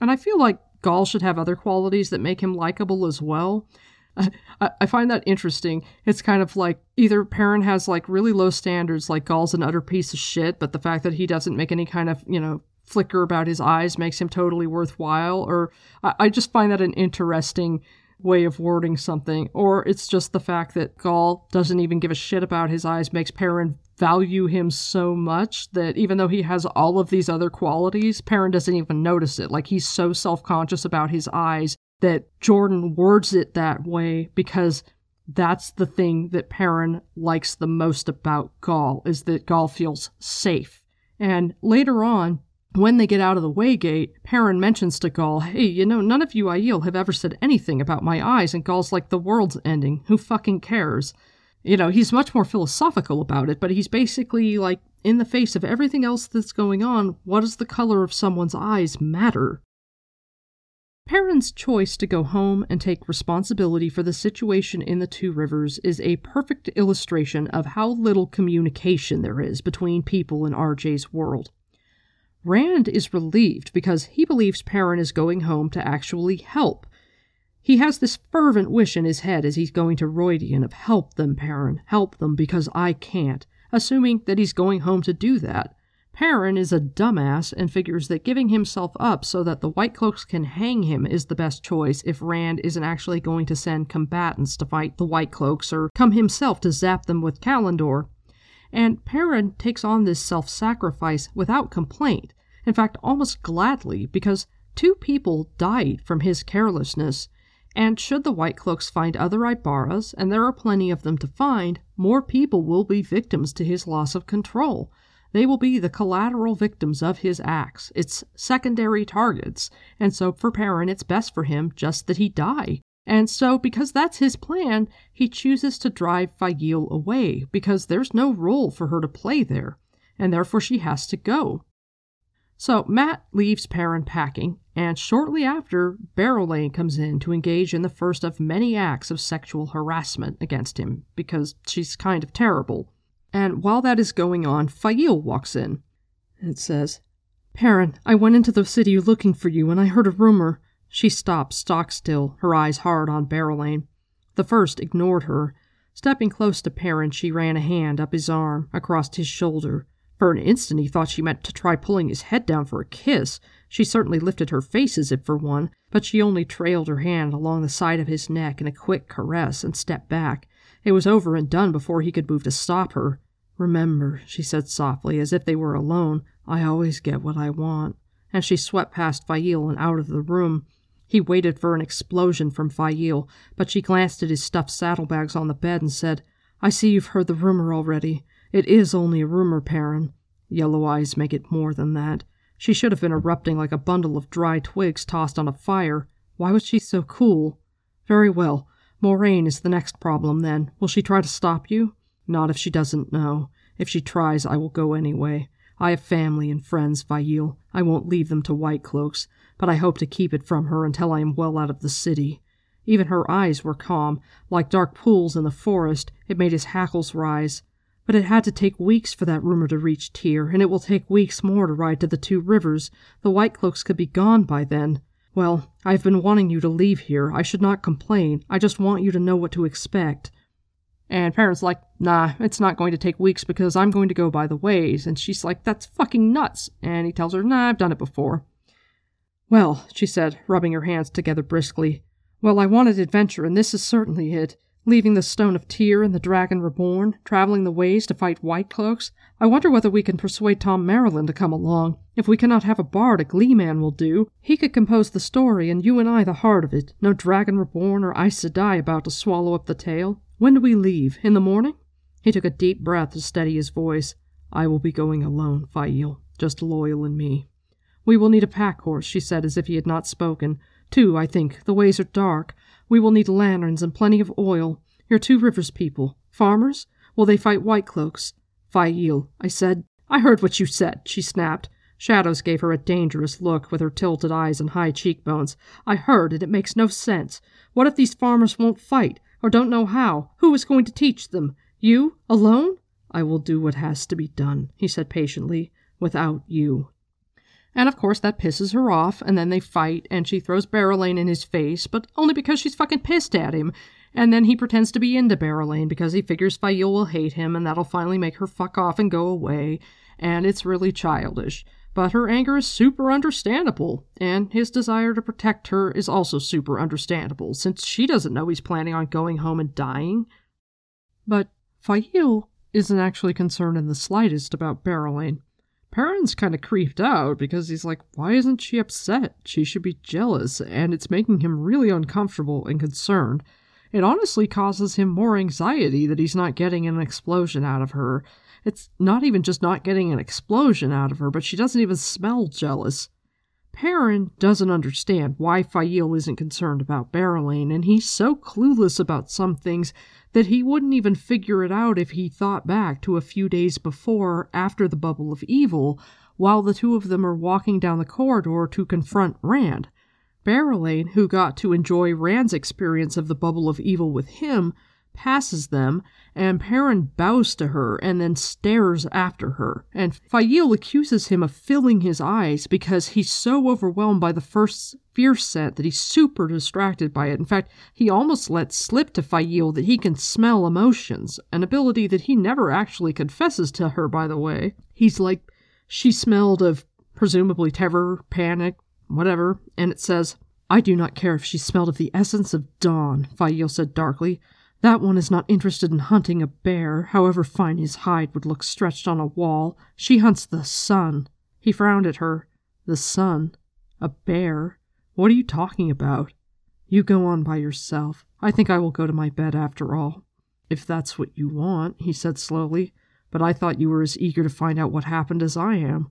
And I feel like Gaul should have other qualities that make him likable as well. I, find that interesting. It's kind of like either Perrin has like really low standards, like Gaul's an utter piece of shit, but the fact that he doesn't make any kind of, you know, flicker about his eyes makes him totally worthwhile, or I just find that an interesting way of wording something, or it's just the fact that Gaul doesn't even give a shit about his eyes makes Perrin value him so much that even though he has all of these other qualities, Perrin doesn't even notice it. Like he's so self conscious about his eyes that Jordan words it that way because that's the thing that Perrin likes the most about Gaul is that Gaul feels safe. And later on, when they get out of the waygate, Perrin mentions to Gaul, Hey, you know, none of you Aiel have ever said anything about my eyes, and Gaul's like, The world's ending. Who fucking cares? You know, he's much more philosophical about it, but he's basically like, in the face of everything else that's going on, what does the color of someone's eyes matter? Perrin's choice to go home and take responsibility for the situation in the Two Rivers is a perfect illustration of how little communication there is between people in RJ's world. Rand is relieved because he believes Perrin is going home to actually help. He has this fervent wish in his head as he's going to Rhuidean of help them, Perrin, help them because I can't, assuming that he's going home to do that. Perrin is a dumbass and figures that giving himself up so that the White Cloaks can hang him is the best choice if Rand isn't actually going to send combatants to fight the White Cloaks or come himself to zap them with Callandor. And Perrin takes on this self sacrifice without complaint, in fact, almost gladly, because Two people died from his carelessness, and should the White Cloaks find other Aybaras, and there are plenty of them to find, more people will be victims to his loss of control. They will be the collateral victims of his acts, its secondary targets, and so for Perrin it's best for him just that he die. And so, because that's his plan, he chooses to drive Faile away, because there's no role for her to play there, and therefore she has to go. So Mat leaves Perrin packing, and shortly after, Berelain comes in to engage in the first of many acts of sexual harassment against him, because she's kind of terrible. And while that is going on, Faile walks in. and says, Perrin, I went into the city looking for you, and I heard a rumor. She stopped, stock still, her eyes hard on Berelain. The first ignored her. Stepping close to Perrin, she ran a hand up his arm, across his shoulder. For an instant he thought she meant to try pulling his head down for a kiss. She certainly lifted her face as if for one, but she only trailed her hand along the side of his neck in a quick caress and stepped back. It was over and done before he could move to stop her. Remember, she said softly, as if they were alone, I always get what I want. And she swept past Faile and out of the room. He waited for an explosion from Faile, but she glanced at his stuffed saddlebags on the bed and said, I see you've heard the rumor already. It is only a rumor, Perrin. Yellow eyes make it more than that. She should have been erupting like a bundle of dry twigs tossed on a fire. Why was she so cool? Very well. Moiraine is the next problem, then. Will she try to stop you? Not if she doesn't know. If she tries, I will go anyway. I have family and friends, Faile. I won't leave them to White Cloaks, but I hope to keep it from her until I am well out of the city. Even her eyes were calm. Like dark pools in the forest, it made his hackles rise. But it had to take weeks for that rumor to reach Tear, and it will take weeks more to ride to the Two Rivers. The White Cloaks could be gone by then. Well, I have been wanting you to leave here. I should not complain. I just want you to know what to expect. And Perrin's like, nah, it's not going to take weeks because I'm going to go by the ways. And she's like, that's fucking nuts. And he tells her, nah, I've done it before. Well, she said, rubbing her hands together briskly. Well, I wanted adventure, and this is certainly it. Leaving the Stone of Tear and the Dragon Reborn, traveling the ways to fight White Cloaks. I wonder whether we can persuade Tom Merrilin to come along. If we cannot have a bard, a glee man will do. He could compose the story, and you and I the heart of it. No Dragon Reborn or Aes Sedai about to swallow up the tale. When do we leave? In the morning? He took a deep breath to steady his voice. I will be going alone, Faile. Just Loial and me. We will need a pack horse, she said as if he had not spoken. Two, I think. The ways are dark. We will need lanterns and plenty of oil. Your two rivers people. Farmers? Will they fight white cloaks? Faile, I said. I heard what you said, she snapped. Shadows gave her a dangerous look with her tilted eyes and high cheekbones. I heard, and it makes no sense. What if these farmers won't fight? or don't know how. Who is going to teach them? You? Alone? I will do what has to be done, he said patiently, without you. And of course that pisses her off, and then they fight, and she throws Berelain in his face, but only because she's fucking pissed at him. And then he pretends to be into Berelain because he figures Faile will hate him, and that'll finally make her fuck off and go away. And it's really childish. But her anger is super understandable, and his desire to protect her is also super understandable, since she doesn't know he's planning on going home and dying. But Faile isn't actually concerned in the slightest about Berelain. Perrin's kind of creeped out because he's like, why isn't she upset? She should be jealous, and it's making him really uncomfortable and concerned. It honestly causes him more anxiety that he's not getting an explosion out of her, it's not even just not getting an explosion out of her, but she doesn't even smell jealous. Perrin doesn't understand why Faile isn't concerned about Berelain, and he's so clueless about some things that he wouldn't even figure it out if he thought back to a few days before, after the bubble of evil, while the two of them are walking down the corridor to confront Rand. Berelain, who got to enjoy Rand's experience of the bubble of evil with him, passes them, and Perrin bows to her and then stares after her. And Faile accuses him of filling his eyes because he's so overwhelmed by the first fear scent that he's super distracted by it. In fact, he almost lets slip to Faile that he can smell emotions, an ability that he never actually confesses to her, by the way. He's like, she smelled of presumably terror, panic, whatever, and it says, I do not care if she smelled of the essence of dawn, Faile said darkly. That one is not interested in hunting a bear, however fine his hide would look stretched on a wall. She hunts the sun. He frowned at her. The sun. A bear? What are you talking about? You go on by yourself. I think I will go to my bed after all. If that's what you want, he said slowly, but I thought you were as eager to find out what happened as I am.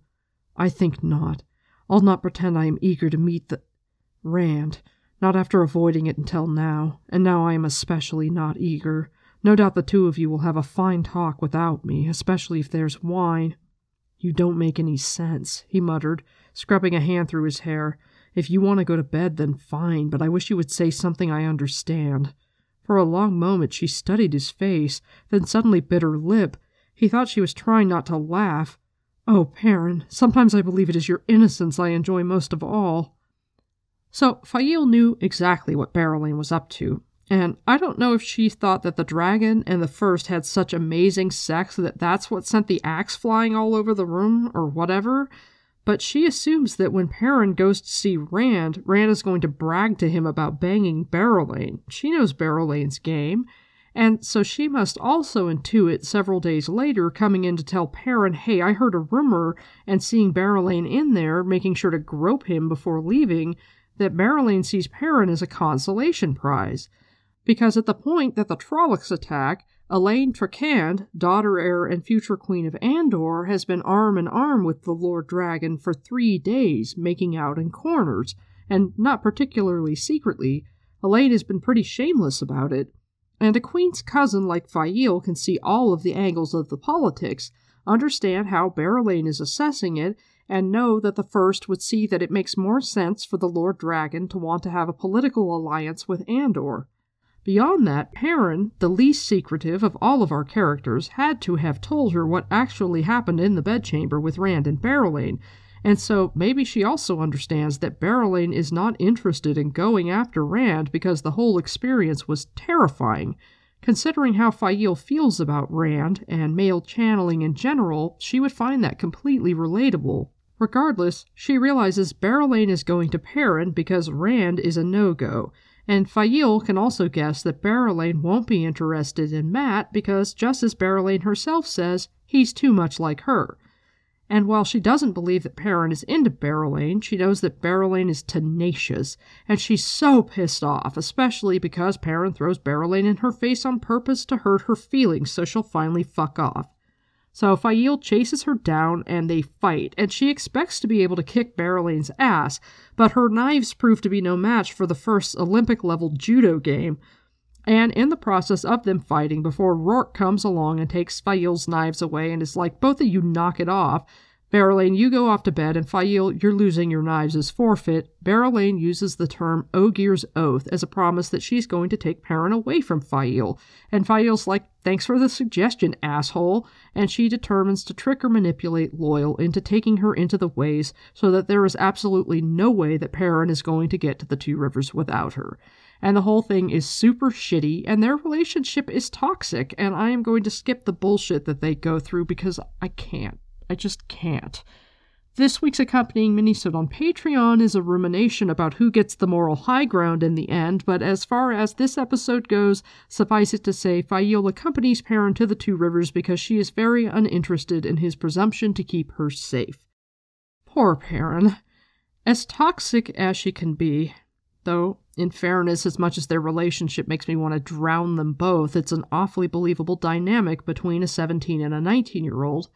I think not. I'll not pretend I am eager to meet the. Rand. Not after avoiding it until now, and now I am especially not eager. No doubt the two of you will have a fine talk without me, especially if there's wine. You don't make any sense, he muttered, scrubbing a hand through his hair. If you want to go to bed, then fine, but I wish you would say something I understand. For a long moment she studied his face, then suddenly bit her lip. He thought she was trying not to laugh. Oh, Perrin, sometimes I believe it is your innocence I enjoy most of all. So Faile knew exactly what Berelain was up to, and I don't know if she thought that the dragon and the first had such amazing sex that that's what sent the axe flying all over the room or whatever, but she assumes that when Perrin goes to see Rand, Rand is going to brag to him about banging Berelain. She knows Berelain's game, and so she must also intuit several days later coming in to tell Perrin, hey, I heard a rumor, and seeing Berelain in there, making sure to grope him before leaving, that Berelain sees Perrin as a consolation prize because at the point that the Trollocs attack, Elayne Trakand, daughter heir and future queen of Andor, has been arm in arm with the Lord Dragon for three days, making out in corners, and not particularly secretly. Elayne has been pretty shameless about it. And a queen's cousin like Faile can see all of the angles of the politics, understand how Berelain is assessing it, and know that the first would see that it makes more sense for the Lord Dragon to want to have a political alliance with Andor. Beyond that, Perrin, the least secretive of all of our characters, had to have told her what actually happened in the bedchamber with Rand and Berelain, and so maybe she also understands that Berelain is not interested in going after Rand because the whole experience was terrifying. Considering how Faile feels about Rand and male channeling in general, she would find that completely relatable. Regardless, she realizes Berelain is going to Perrin because Rand is a no-go, and Faile can also guess that Berelain won't be interested in Mat because, just as Berelain herself says, he's too much like her. And while she doesn't believe that Perrin is into Berelain, she knows that Berelain is tenacious, and she's so pissed off, especially because Perrin throws Berelain in her face on purpose to hurt her feelings so she'll finally fuck off. So Faile chases her down and they fight, and she expects to be able to kick Berelain's ass, but her knives prove to be no match for the first Olympic level judo game. And in the process of them fighting, before Rhuarc comes along and takes Faile's knives away and is like, both of you knock it off, Berelain, you go off to bed, and Faile, you're losing your knives as forfeit. Berelain uses the term Ogier's Oath as a promise that she's going to take Perrin away from Faile. And Faile's like, thanks for the suggestion, asshole. And she determines to trick or manipulate Loial into taking her into the ways so that there is absolutely no way that Perrin is going to get to the Two Rivers without her. And the whole thing is super shitty, and their relationship is toxic, and I am going to skip the bullshit that they go through because I can't. I just can't. This week's accompanying minisode on Patreon is a rumination about who gets the moral high ground in the end, but as far as this episode goes, suffice it to say, Faile accompanies Perrin to the Two Rivers because she is very uninterested in his presumption to keep her safe. Poor Perrin. As toxic as she can be, though, in fairness, as much as their relationship makes me want to drown them both, it's an awfully believable dynamic between a 17 and a 19 year old.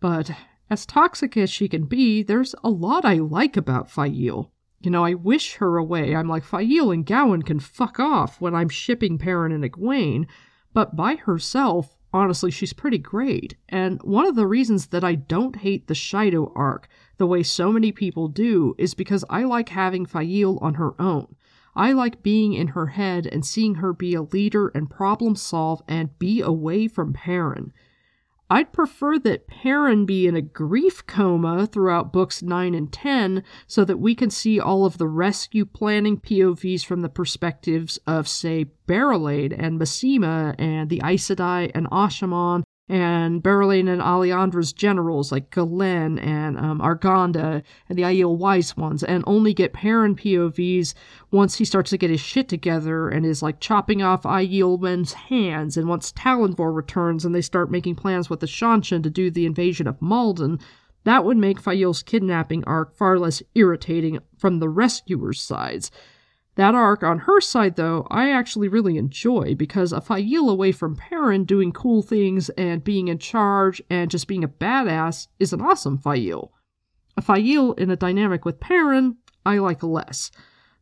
But as toxic as she can be, there's a lot I like about Faile. You know, I wish her away. I'm like, Faile and Gawyn can fuck off when I'm shipping Perrin and Egwene, but by herself, honestly, she's pretty great. And one of the reasons that I don't hate the Shaido arc the way so many people do is because I like having Faile on her own. I like being in her head and seeing her be a leader and problem solve and be away from Perrin. I'd prefer that Perrin be in a grief coma throughout books 9 and 10 so that we can see all of the rescue planning POVs from the perspectives of, say, Berelain and Masema and the Aes Sedai and Asha'man and Berelain and Alliandre's generals like Gallenne and um, Arganda and the Aiel Wise ones, and only get Perrin POVs once he starts to get his shit together and is like chopping off Aiel men's hands, and once Tallanvor returns and they start making plans with the Seanchan to do the invasion of Malden. That would make Faile's kidnapping arc far less irritating from the rescuer's sides. That arc on her side, though, I actually really enjoy because a Faile away from Perrin doing cool things and being in charge and just being a badass is an awesome Faile. A Faile in a dynamic with Perrin, I like less.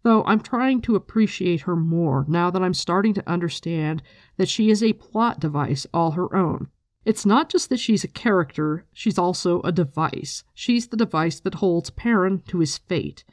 Though I'm trying to appreciate her more now that I'm starting to understand that she is a plot device all her own. It's not just that she's a character, she's also a device. She's the device that holds Perrin to his fate.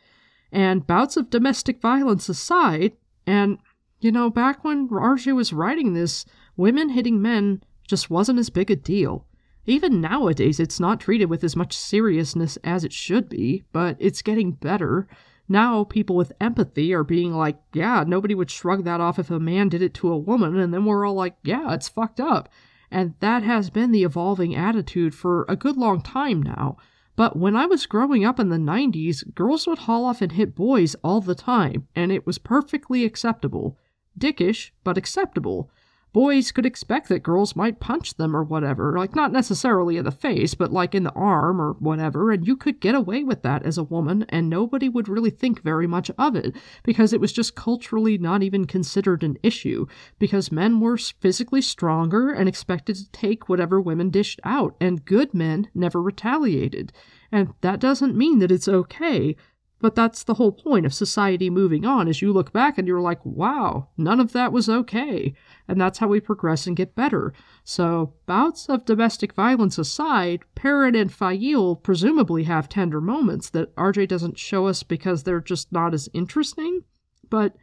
And bouts of domestic violence aside, and, you know, back when RJ was writing this, women hitting men just wasn't as big a deal. Even nowadays, it's not treated with as much seriousness as it should be, but it's getting better. Now, people with empathy are being like, yeah, nobody would shrug that off if a man did it to a woman, and then we're all like, yeah, it's fucked up. And that has been the evolving attitude for a good long time now. But when I was growing up in the 90s, girls would haul off and hit boys all the time, and it was perfectly acceptable. Dickish, but acceptable boys could expect that girls might punch them or whatever, like not necessarily in the face, but like in the arm or whatever, and you could get away with that as a woman, and nobody would really think very much of it, because it was just culturally not even considered an issue, because men were physically stronger and expected to take whatever women dished out, and good men never retaliated. And that doesn't mean that it's okay, but that's the whole point of society moving on is you look back and you're like, wow, none of that was okay. And that's how we progress and get better. So, bouts of domestic violence aside, Perrin and Faile presumably have tender moments that RJ doesn't show us because they're just not as interesting. But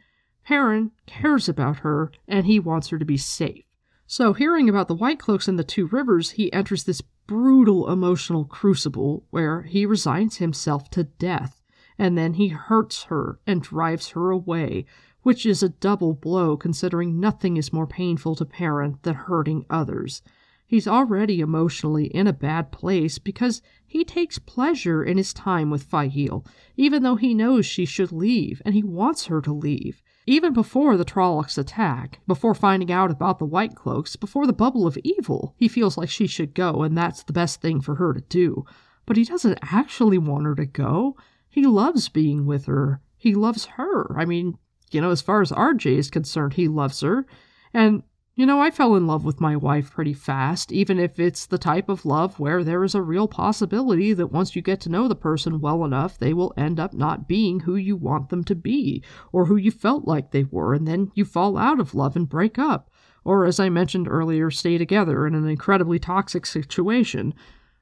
Perrin cares about her and he wants her to be safe. So, hearing about the White Cloaks in the Two Rivers, he enters this brutal emotional crucible where he resigns himself to death and then he hurts her and drives her away, which is a double blow considering nothing is more painful to Perrin than hurting others. He's already emotionally in a bad place because he takes pleasure in his time with Faile, even though he knows she should leave and he wants her to leave. Even before the Trollocs attack, before finding out about the White Cloaks, before the bubble of evil, he feels like she should go and that's the best thing for her to do. But he doesn't actually want her to go. He loves being with her. He loves her. I mean, you know, as far as RJ is concerned, he loves her. And, you know, I fell in love with my wife pretty fast, even if it's the type of love where there is a real possibility that once you get to know the person well enough, they will end up not being who you want them to be, or who you felt like they were, and then you fall out of love and break up. Or, as I mentioned earlier, stay together in an incredibly toxic situation.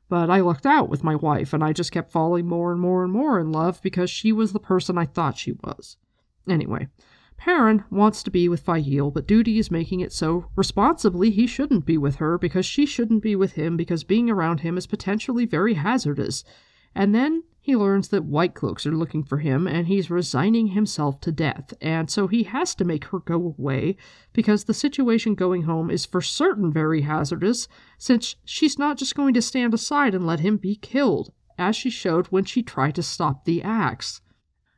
But I lucked out with my wife, and I just kept falling more and more and more in love because she was the person I thought she was. Anyway, Perrin wants to be with Faile, but duty is making it so responsibly he shouldn't be with her because she shouldn't be with him because being around him is potentially very hazardous. And then he learns that White Cloaks are looking for him and he's resigning himself to death, and so he has to make her go away because the situation going home is for certain very hazardous, since she's not just going to stand aside and let him be killed, as she showed when she tried to stop the axe.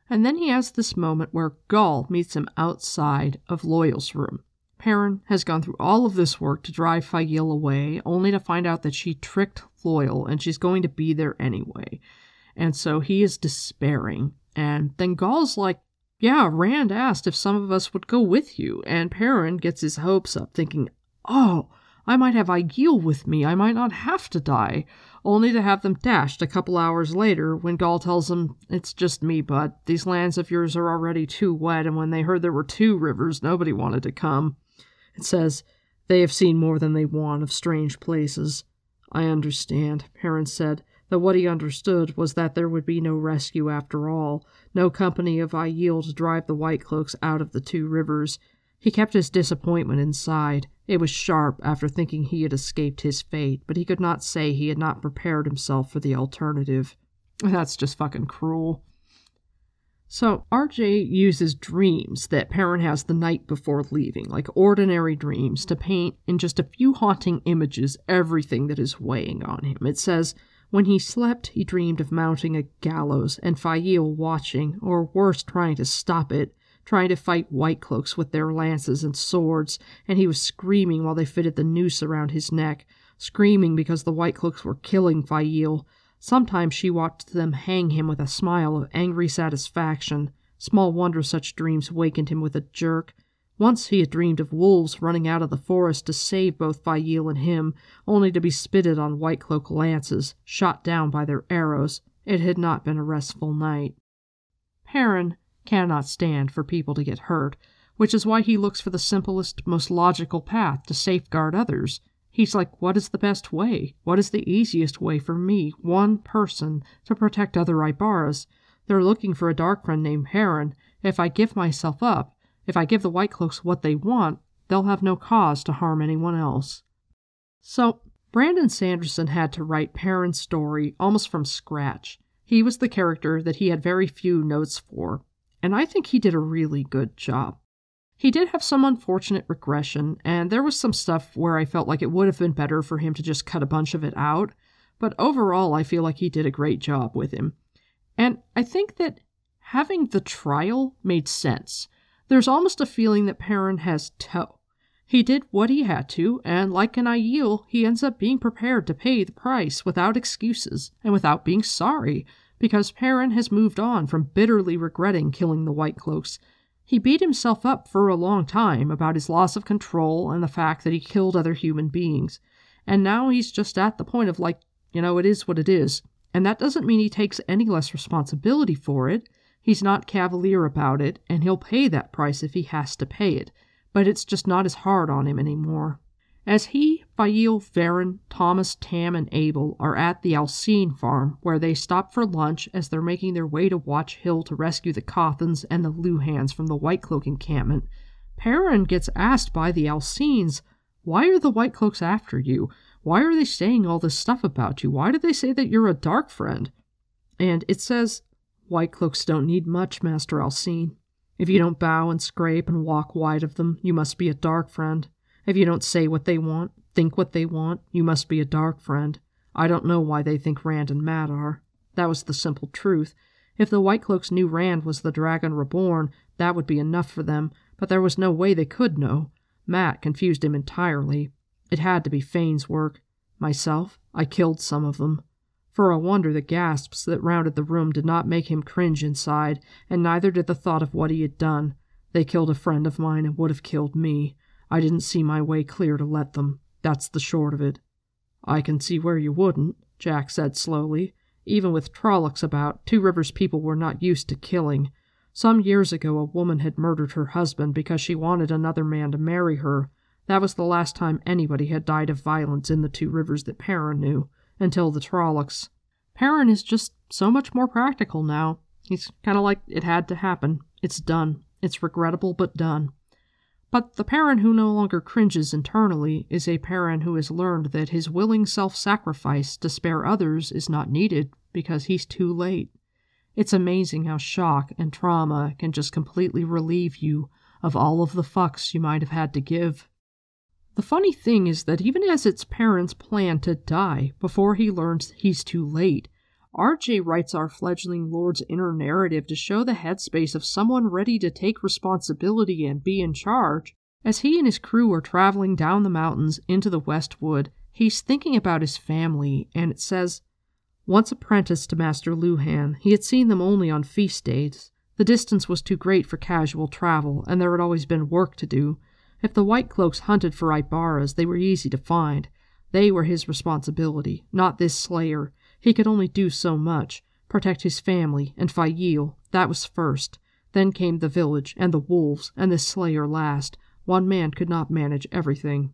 And then he has this moment where Gaul meets him outside of Loial's room. Perrin has gone through all of this work to drive Faile away, only to find out that she tricked Loial and she's going to be there anyway. And so he is despairing. And then Gaul's like, Yeah, Rand asked if some of us would go with you. And Perrin gets his hopes up, thinking, Oh, I might have Aiel with me. I might not have to die. Only to have them dashed a couple hours later when Gaul tells him, It's just me, bud. These lands of yours are already too wet, and when they heard there were two rivers, nobody wanted to come. It says, They have seen more than they want of strange places. I understand, Perrin said though what he understood was that there would be no rescue after all, no company of Aiel to drive the White Cloaks out of the two rivers. He kept his disappointment inside. It was sharp after thinking he had escaped his fate, but he could not say he had not prepared himself for the alternative. That's just fucking cruel. So, RJ uses dreams that Perrin has the night before leaving, like ordinary dreams, to paint in just a few haunting images everything that is weighing on him. It says, when he slept, he dreamed of mounting a gallows and Faile watching, or worse, trying to stop it, trying to fight white cloaks with their lances and swords, and he was screaming while they fitted the noose around his neck, screaming because the white cloaks were killing Faile. Sometimes she watched them hang him with a smile of angry satisfaction. Small wonder such dreams wakened him with a jerk. Once he had dreamed of wolves running out of the forest to save both Faile and him, only to be spitted on White Cloak lances, shot down by their arrows. It had not been a restful night. Perrin cannot stand for people to get hurt, which is why he looks for the simplest, most logical path to safeguard others. He's like, what is the best way? What is the easiest way for me, one person, to protect other Aybaras? They're looking for a dark friend named Heron. If I give myself up, if I give the White Cloaks what they want, they'll have no cause to harm anyone else. So, Brandon Sanderson had to write Perrin's story almost from scratch. He was the character that he had very few notes for, and I think he did a really good job. He did have some unfortunate regression, and there was some stuff where I felt like it would have been better for him to just cut a bunch of it out, but overall, I feel like he did a great job with him. And I think that having the trial made sense. There's almost a feeling that Perrin has toh. He did what he had to, and like an Aiel, he ends up being prepared to pay the price without excuses and without being sorry, because Perrin has moved on from bitterly regretting killing the White Cloaks. He beat himself up for a long time about his loss of control and the fact that he killed other human beings. And now he's just at the point of like, you know, it is what it is. And that doesn't mean he takes any less responsibility for it. He's not cavalier about it, and he'll pay that price if he has to pay it, but it's just not as hard on him anymore. As he, Faile, Verin, Tomas, Tam, and Abell are at the al'Seen farm, where they stop for lunch as they're making their way to Watch Hill to rescue the Cauthons and the Luhhans from the White Cloak encampment, Perrin gets asked by the al'Seens, Why are the White Cloaks after you? Why are they saying all this stuff about you? Why do they say that you're a dark friend? And it says White cloaks don't need much, Master al'Seen. If you don't bow and scrape and walk wide of them, you must be a dark friend. If you don't say what they want, think what they want, you must be a dark friend. I don't know why they think Rand and Mat are. That was the simple truth. If the White Cloaks knew Rand was the Dragon Reborn, that would be enough for them, but there was no way they could know. Mat confused him entirely. It had to be Fain's work. Myself, I killed some of them. For a wonder, the gasps that rounded the room did not make him cringe inside, and neither did the thought of what he had done. They killed a friend of mine and would have killed me. I didn't see my way clear to let them. That's the short of it. I can see where you wouldn't, Jack said slowly. Even with Trollocs about, Two Rivers people were not used to killing. Some years ago, a woman had murdered her husband because she wanted another man to marry her. That was the last time anybody had died of violence in the Two Rivers that Perrin knew until the Trollocs. Perrin is just so much more practical now. He's kind of like it had to happen. It's done. It's regrettable, but done. But the Perrin who no longer cringes internally is a Perrin who has learned that his willing self sacrifice to spare others is not needed because he's too late. It's amazing how shock and trauma can just completely relieve you of all of the fucks you might have had to give. The funny thing is that even as its parents plan to die before he learns he's too late, RJ writes our fledgling lord's inner narrative to show the headspace of someone ready to take responsibility and be in charge. As he and his crew are traveling down the mountains into the West Wood, he's thinking about his family, and it says, Once apprenticed to Master Luhhan, he had seen them only on feast days. The distance was too great for casual travel, and there had always been work to do, if the White Cloaks hunted for Aybaras, they were easy to find. They were his responsibility, not this slayer. He could only do so much. Protect his family and Faile, that was first. Then came the village and the wolves and this slayer last. One man could not manage everything.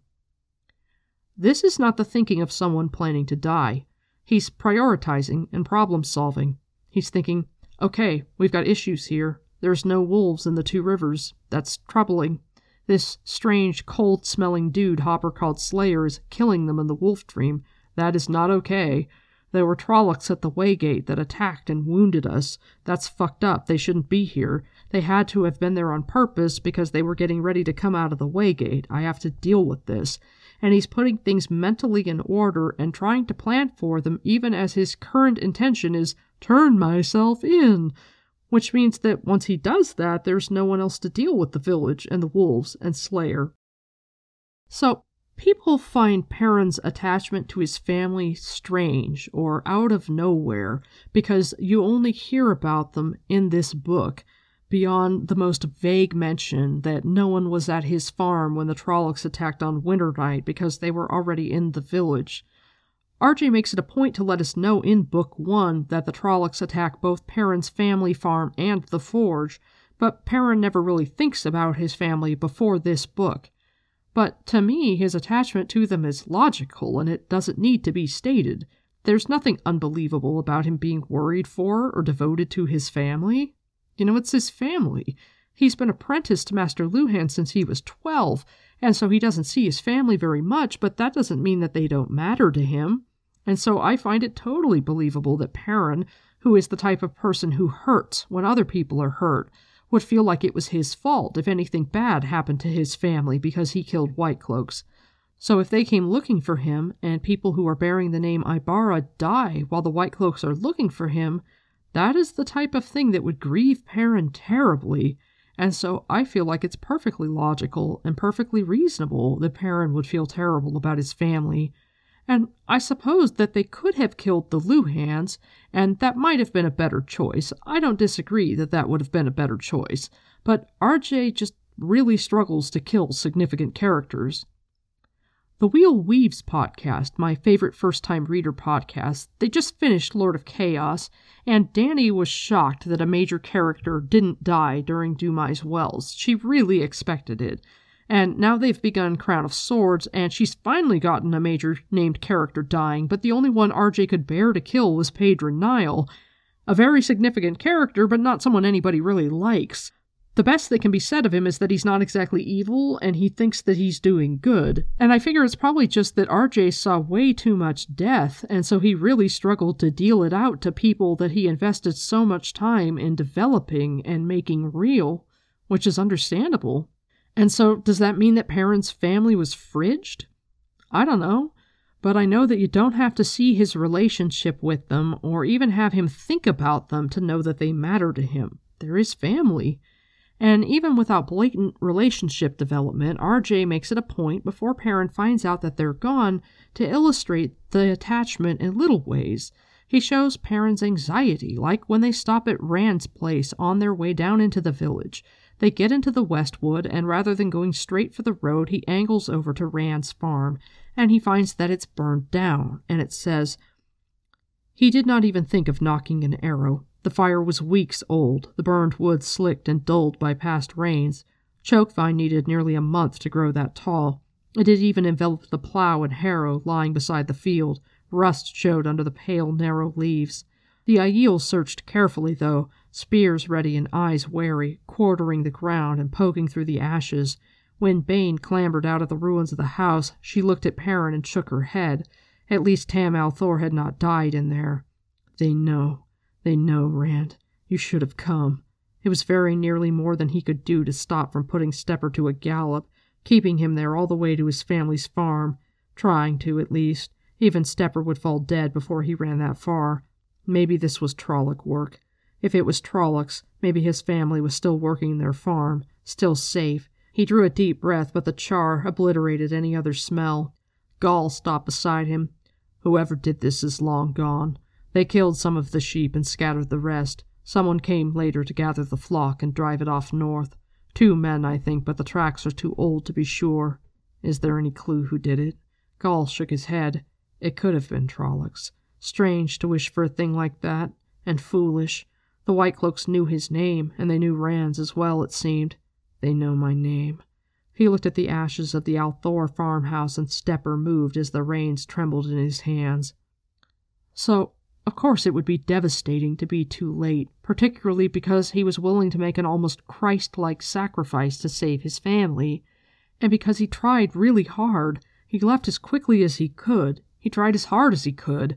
This is not the thinking of someone planning to die. He's prioritizing and problem solving. He's thinking, okay, we've got issues here. There's no wolves in the two rivers. That's troubling. This strange, cold smelling dude Hopper called Slayer is killing them in the wolf dream. That is not okay. There were Trollocs at the Waygate that attacked and wounded us. That's fucked up. They shouldn't be here. They had to have been there on purpose because they were getting ready to come out of the Waygate. I have to deal with this. And he's putting things mentally in order and trying to plan for them, even as his current intention is turn myself in which means that once he does that, there's no one else to deal with the village and the wolves and Slayer. So, People find Perrin's attachment to his family strange or out of nowhere because you only hear about them in this book, beyond the most vague mention that no one was at his farm when the Trollocs attacked on winter night because they were already in the village. RJ makes it a point to let us know in Book 1 that the Trollocs attack both Perrin's family farm and the forge, but Perrin never really thinks about his family before this book. But to me, his attachment to them is logical and it doesn't need to be stated. There's nothing unbelievable about him being worried for or devoted to his family. You know, it's his family. He's been apprenticed to Master Luhhan since he was 12, and so he doesn't see his family very much, but that doesn't mean that they don't matter to him. And so I find it totally believable that Perrin, who is the type of person who hurts when other people are hurt, would feel like it was his fault if anything bad happened to his family because he killed White Cloaks. So if they came looking for him, and people who are bearing the name Aybara die while the White Cloaks are looking for him, that is the type of thing that would grieve Perrin terribly, and so I feel like it's perfectly logical and perfectly reasonable that Perrin would feel terrible about his family and I suppose that they could have killed the Luhhans, and that might have been a better choice. I don't disagree that that would have been a better choice, but RJ just really struggles to kill significant characters. The Wheel Weaves podcast, my favorite first time reader podcast, they just finished Lord of Chaos, and Danny was shocked that a major character didn't die during Dumai's Wells. She really expected it. And now they've begun Crown of Swords, and she's finally gotten a major named character dying, but the only one RJ could bear to kill was Pedron Niall. A very significant character, but not someone anybody really likes. The best that can be said of him is that he's not exactly evil, and he thinks that he's doing good. And I figure it's probably just that RJ saw way too much death, and so he really struggled to deal it out to people that he invested so much time in developing and making real, which is understandable. And so, does that mean that Perrin's family was fridged? I don't know, but I know that you don't have to see his relationship with them or even have him think about them to know that they matter to him. They're his family. And even without blatant relationship development, RJ makes it a point before Perrin finds out that they're gone to illustrate the attachment in little ways. He shows Perrin's anxiety, like when they stop at Rand's place on their way down into the village. They get into the Westwood, and rather than going straight for the road, he angles over to Rand's farm, and he finds that it's burned down, and it says, He did not even think of nocking an arrow. The fire was weeks old, the burned wood slicked and dulled by past rains. Chokevine needed nearly a month to grow that tall. It had even enveloped the plow and harrow lying beside the field. Rust showed under the pale, narrow leaves. The Aiel searched carefully, though, spears ready and eyes wary, quartering the ground and poking through the ashes. When Bain clambered out of the ruins of the house, she looked at Perrin and shook her head. At least Tam al'Thor had not died in there. They know. They know, Rand. You should have come. It was very nearly more than he could do to stop from putting Stepper to a gallop, keeping him there all the way to his family's farm. Trying to, at least. Even Stepper would fall dead before he ran that far. Maybe this was Trolloc work. If it was Trollocs, maybe his family was still working their farm, still safe. He drew a deep breath, but the char obliterated any other smell. Gaul stopped beside him. Whoever did this is long gone. They killed some of the sheep and scattered the rest. Someone came later to gather the flock and drive it off north. Two men, I think, but the tracks are too old to be sure. Is there any clue who did it? Gaul shook his head. It could have been Trollocs. Strange to wish for a thing like that, and foolish. The White Cloaks knew his name, and they knew Rand's as well, it seemed. They know my name. He looked at the ashes of the al'Thor farmhouse, and Stepper moved as the reins trembled in his hands. So, of course, it would be devastating to be too late, particularly because he was willing to make an almost Christ like sacrifice to save his family, and because he tried really hard. He left as quickly as he could, he tried as hard as he could,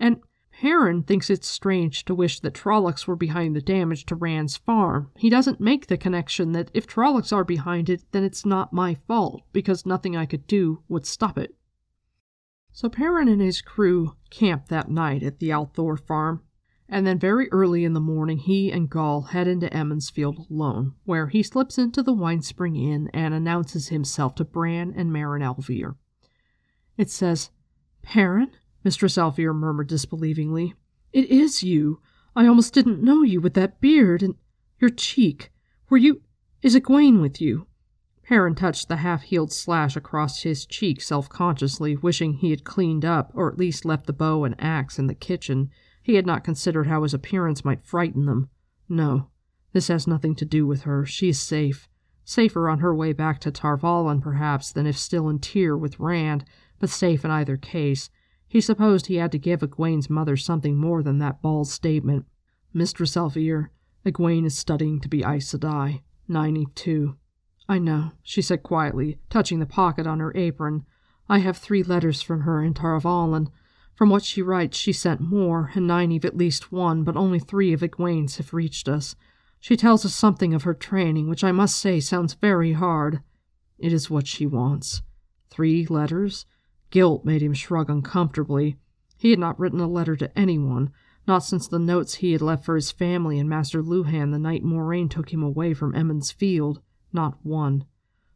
and Perrin thinks it's strange to wish that Trollocs were behind the damage to Rand's farm. He doesn't make the connection that if Trollocs are behind it, then it's not my fault, because nothing I could do would stop it. So Perrin and his crew camp that night at the al'Thor farm, and then very early in the morning he and Gaul head into Emond's alone, where he slips into the Winespring Inn and announces himself to Bran and Marin al'Vere. It says, Perrin? Mistress al'Vere murmured disbelievingly. It is you. I almost didn't know you with that beard and your cheek. Were you. Is Egwene with you? Perrin touched the half healed slash across his cheek self consciously, wishing he had cleaned up, or at least left the bow and axe in the kitchen. He had not considered how his appearance might frighten them. No, this has nothing to do with her. She is safe. Safer on her way back to Tar Valon, perhaps, than if still in Tear with Rand, but safe in either case. He supposed he had to give Egwene's mother something more than that bald statement. Mistress al'Vere, Egwene is studying to be Aes Sedai. 92. I know, she said quietly, touching the pocket on her apron. I have three letters from her in Tar From what she writes, she sent more, and Nynaeve at least one, but only three of Egwene's have reached us. She tells us something of her training, which I must say sounds very hard. It is what she wants. Three letters? Guilt made him shrug uncomfortably. He had not written a letter to anyone, not since the notes he had left for his family and Master Luhhan the night Moiraine took him away from Emond's Field. Not one.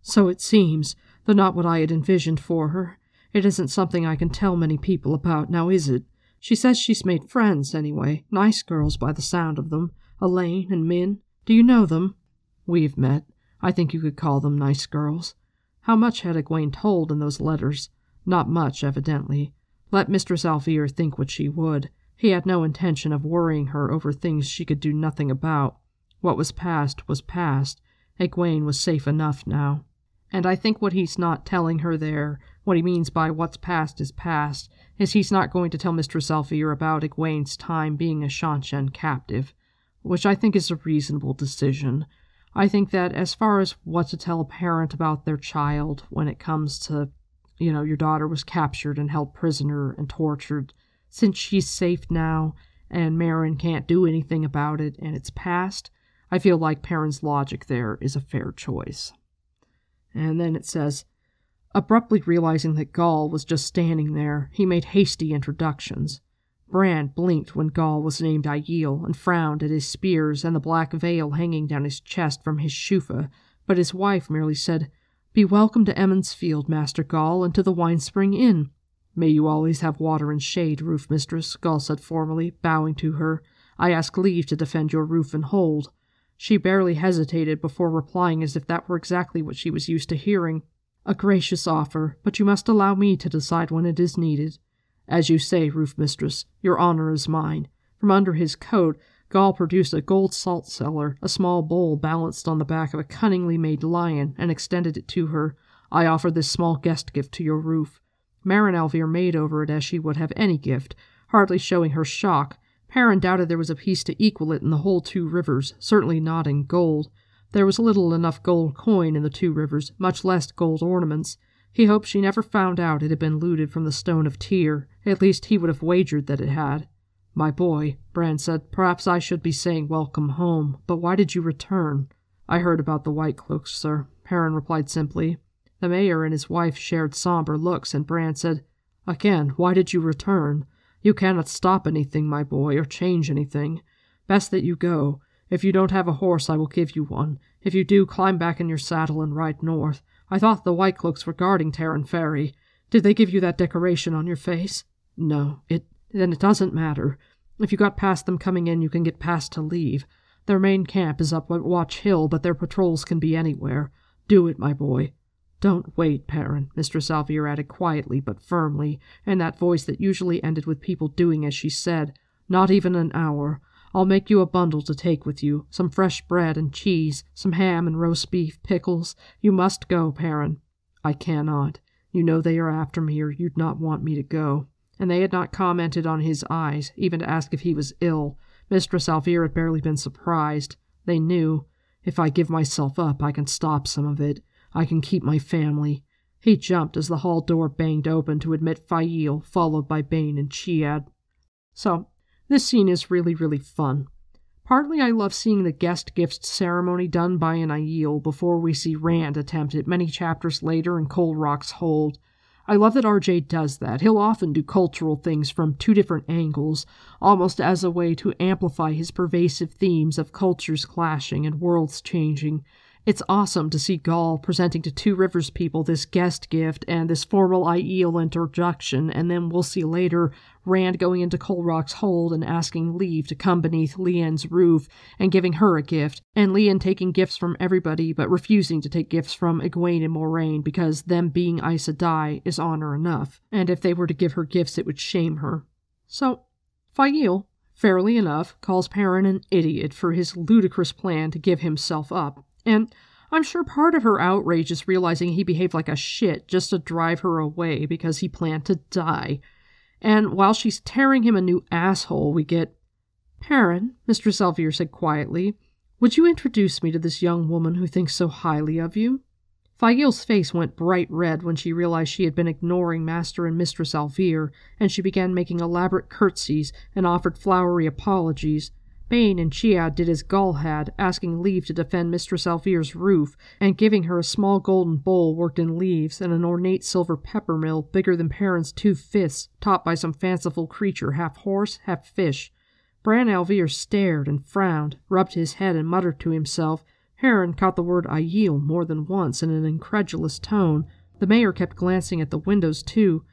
So it seems, though not what I had envisioned for her. It isn't something I can tell many people about, now is it? She says she's made friends, anyway. Nice girls by the sound of them. Elayne and Min. Do you know them? We've met. I think you could call them nice girls. How much had Egwene told in those letters? Not much, evidently. Let Mistress al'Vere think what she would. He had no intention of worrying her over things she could do nothing about. What was past was past. Egwene was safe enough now. And I think what he's not telling her there, what he means by what's past is past, is he's not going to tell Mistress al'Vere about Egwene's time being a Seanchan captive, which I think is a reasonable decision. I think that as far as what to tell a parent about their child when it comes to you know, your daughter was captured and held prisoner and tortured. Since she's safe now and Marin can't do anything about it and it's past, I feel like Perrin's logic there is a fair choice. And then it says, abruptly realizing that Gaul was just standing there, he made hasty introductions. Bran blinked when Gaul was named Aiel and frowned at his spears and the black veil hanging down his chest from his shoufa, but his wife merely said, be welcome to Emond's Field, Master Gaul, and to the Winespring Inn. May you always have water and shade, roof mistress, Gaul said formally, bowing to her. I ask leave to defend your roof and hold. She barely hesitated before replying as if that were exactly what she was used to hearing. A gracious offer, but you must allow me to decide when it is needed. As you say, roof mistress, your honor is mine. From under his coat, Gaul produced a gold salt cellar, a small bowl balanced on the back of a cunningly made lion, and extended it to her. I offer this small guest gift to your roof. Marin al'Vere made over it as she would have any gift, hardly showing her shock. Perrin doubted there was a piece to equal it in the whole Two Rivers, certainly not in gold. There was little enough gold coin in the Two Rivers, much less gold ornaments. He hoped she never found out it had been looted from the Stone of Tear. At least he would have wagered that it had. My boy, Bran said, perhaps I should be saying welcome home, but why did you return? I heard about the White Cloaks, sir, Perrin replied simply. The mayor and his wife shared somber looks, and Bran said, Again, why did you return? You cannot stop anything, my boy, or change anything. Best that you go. If you don't have a horse, I will give you one. If you do, climb back in your saddle and ride north. I thought the White Cloaks were guarding Taren Ferry. Did they give you that decoration on your face? No, it then it doesn't matter. If you got past them coming in, you can get past to leave. Their main camp is up at Watch Hill, but their patrols can be anywhere. Do it, my boy. Don't wait, Perrin, Mistress al'Vere added quietly but firmly, in that voice that usually ended with people doing as she said. Not even an hour. I'll make you a bundle to take with you, some fresh bread and cheese, some ham and roast beef, pickles. You must go, Perrin. I cannot. You know they are after me, or you'd not want me to go and they had not commented on his eyes, even to ask if he was ill. Mistress al'Vere had barely been surprised. They knew. If I give myself up, I can stop some of it. I can keep my family. He jumped as the hall door banged open to admit Faile, followed by Bain and Chiad. So, this scene is really, really fun. Partly I love seeing the guest gifts ceremony done by an Aiel before we see Rand attempt it many chapters later in Cold Rock's Hold. I love that RJ does that. He'll often do cultural things from two different angles, almost as a way to amplify his pervasive themes of cultures clashing and worlds changing. It's awesome to see Gaul presenting to Two Rivers people this guest gift and this formal Aiel introduction, and then we'll see later Rand going into Colrock's hold and asking leave to come beneath Lian's roof and giving her a gift, and Lian taking gifts from everybody but refusing to take gifts from Egwene and Moiraine because them being Aes Sedai is honor enough, and if they were to give her gifts it would shame her. So, Faile, fairly enough, calls Perrin an idiot for his ludicrous plan to give himself up and I'm sure part of her outrage is realizing he behaved like a shit just to drive her away because he planned to die. And while she's tearing him a new asshole, we get Perrin, Mistress al'Vere said quietly, would you introduce me to this young woman who thinks so highly of you? Faile's face went bright red when she realized she had been ignoring Master and Mistress al'Vere, and she began making elaborate curtsies and offered flowery apologies, Bain and Chiad did as Gaul had, asking leave to defend Mistress al'Vere's roof, and giving her a small golden bowl worked in leaves and an ornate silver pepper mill bigger than Perrin's two fists, topped by some fanciful creature half horse, half fish. Bran al'Vere stared and frowned, rubbed his head and muttered to himself. Perrin caught the word Aiel more than once in an incredulous tone. The mayor kept glancing at the windows, too,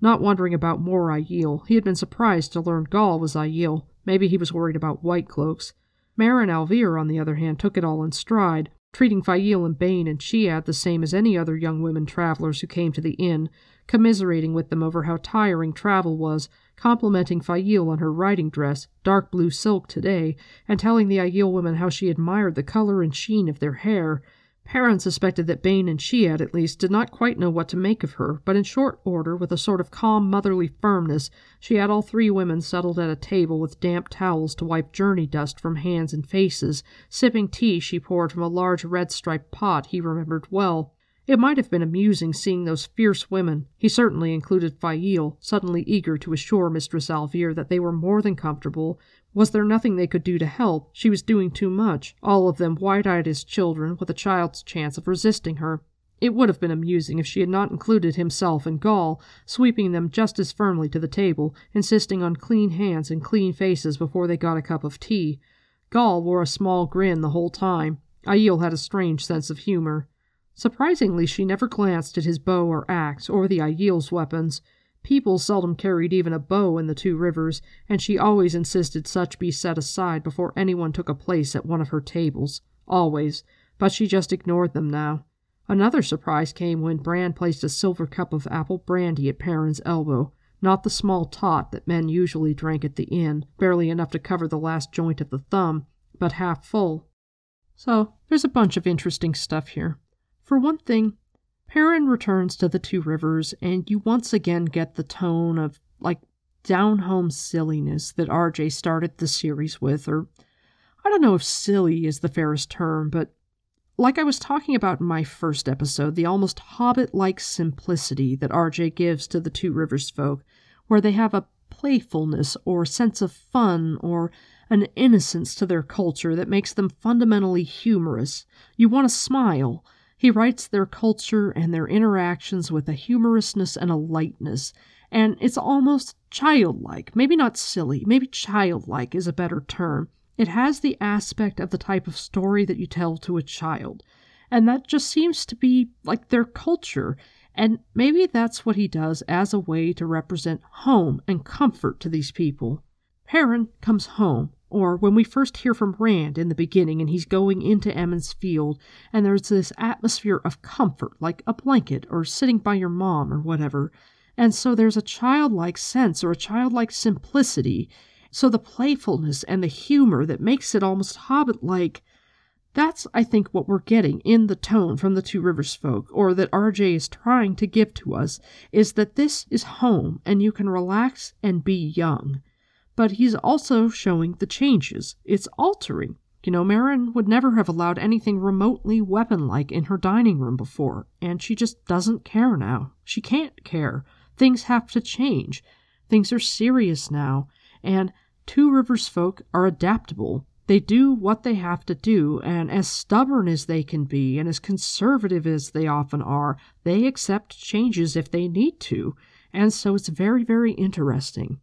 not wondering about more Aiel. He had been surprised to learn Gaul was Aiel, Maybe he was worried about white cloaks. Marin al'Vere, on the other hand, took it all in stride, treating Faile and Bain and Chiad the same as any other young women travelers who came to the inn, commiserating with them over how tiring travel was, complimenting Faile on her riding dress, dark blue silk today, and telling the Aiel women how she admired the color and sheen of their hair, Perrin suspected that Bain and Chiad, at least, did not quite know what to make of her, but in short order, with a sort of calm motherly firmness, she had all three women settled at a table with damp towels to wipe journey dust from hands and faces, sipping tea she poured from a large red striped pot he remembered well. It might have been amusing seeing those fierce women, he certainly included Faile, suddenly eager to assure Mistress al'Vere that they were more than comfortable, was there nothing they could do to help? She was doing too much, all of them wide eyed as children, with a child's chance of resisting her. It would have been amusing if she had not included himself and Gaul, sweeping them just as firmly to the table, insisting on clean hands and clean faces before they got a cup of tea. Gaul wore a small grin the whole time. Aiel had a strange sense of humor. Surprisingly, she never glanced at his bow or axe, or the Aiel's weapons. People seldom carried even a bow in the two rivers, and she always insisted such be set aside before anyone took a place at one of her tables. Always. But she just ignored them now. Another surprise came when Bran placed a silver cup of apple brandy at Perrin's elbow, not the small tot that men usually drank at the inn, barely enough to cover the last joint of the thumb, but half full. So, there's a bunch of interesting stuff here. For one thing, Perrin returns to the Two Rivers, and you once again get the tone of, like, down home silliness that RJ started the series with, or I don't know if silly is the fairest term, but like I was talking about in my first episode, the almost hobbit like simplicity that RJ gives to the Two Rivers folk, where they have a playfulness or sense of fun or an innocence to their culture that makes them fundamentally humorous. You want to smile he writes their culture and their interactions with a humorousness and a lightness, and it's almost childlike. Maybe not silly, maybe childlike is a better term. It has the aspect of the type of story that you tell to a child. And that just seems to be like their culture. And maybe that's what he does as a way to represent home and comfort to these people. Perrin comes home or when we first hear from Rand in the beginning and he's going into Emond's Field, and there's this atmosphere of comfort, like a blanket or sitting by your mom or whatever. And so there's a childlike sense or a childlike simplicity. So the playfulness and the humor that makes it almost hobbit like. That's, I think, what we're getting in the tone from the Two Rivers folk, or that RJ is trying to give to us, is that this is home and you can relax and be young but he's also showing the changes. It's altering. You know, Marin would never have allowed anything remotely weapon like in her dining room before, and she just doesn't care now. She can't care. Things have to change. Things are serious now, and Two Rivers folk are adaptable. They do what they have to do, and as stubborn as they can be, and as conservative as they often are, they accept changes if they need to. And so it's very, very interesting.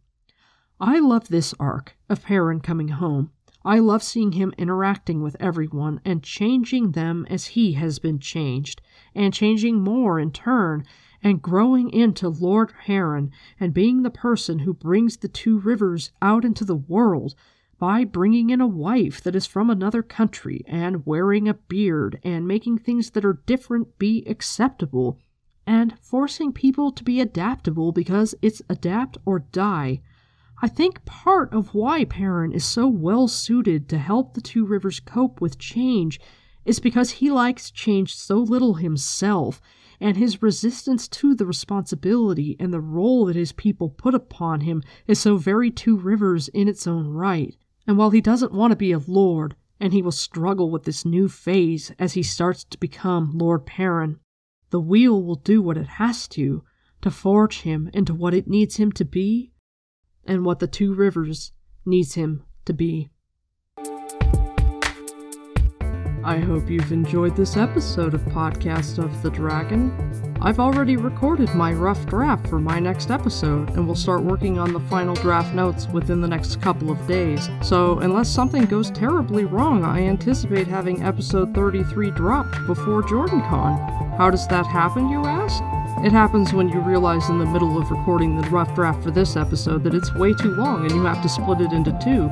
I love this arc of Perrin coming home. I love seeing him interacting with everyone and changing them as he has been changed, and changing more in turn, and growing into Lord Perrin and being the person who brings the two rivers out into the world by bringing in a wife that is from another country and wearing a beard and making things that are different be acceptable and forcing people to be adaptable because it's adapt or die. I think part of why Perrin is so well suited to help the Two Rivers cope with change is because he likes change so little himself, and his resistance to the responsibility and the role that his people put upon him is so very Two Rivers in its own right. And while he doesn't want to be a lord, and he will struggle with this new phase as he starts to become Lord Perrin, the wheel will do what it has to to forge him into what it needs him to be and what the two rivers needs him to be. I hope you've enjoyed this episode of Podcast of the Dragon. I've already recorded my rough draft for my next episode, and will start working on the final draft notes within the next couple of days. So, unless something goes terribly wrong, I anticipate having episode 33 dropped before JordanCon. How does that happen, you ask? It happens when you realize in the middle of recording the rough draft for this episode that it's way too long and you have to split it into two.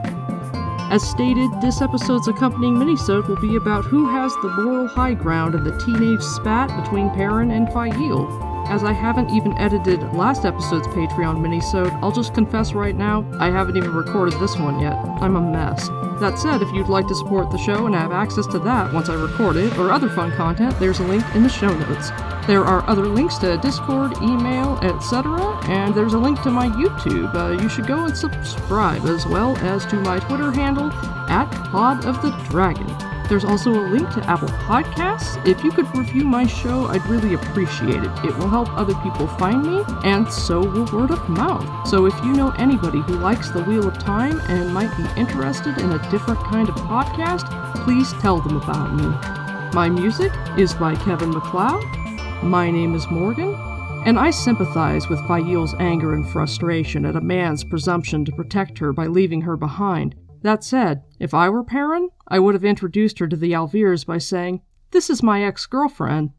As stated, this episode's accompanying minisode will be about who has the moral high ground in the teenage spat between Perrin and Faile. As I haven't even edited last episode's Patreon minisode, I'll just confess right now, I haven't even recorded this one yet. I'm a mess. That said, if you'd like to support the show and have access to that once I record it, or other fun content, there's a link in the show notes. There are other links to Discord, email, etc., and there's a link to my YouTube. Uh, you should go and subscribe, as well as to my Twitter handle, at Pod of the Dragon. There's also a link to Apple Podcasts. If you could review my show, I'd really appreciate it. It will help other people find me, and so will word of mouth. So if you know anybody who likes The Wheel of Time and might be interested in a different kind of podcast, please tell them about me. My music is by Kevin MacLeod. My name is Morgan, and I sympathize with Faile's anger and frustration at a man's presumption to protect her by leaving her behind. That said, if I were Perrin, I would have introduced her to the al'Veres by saying, This is my ex girlfriend.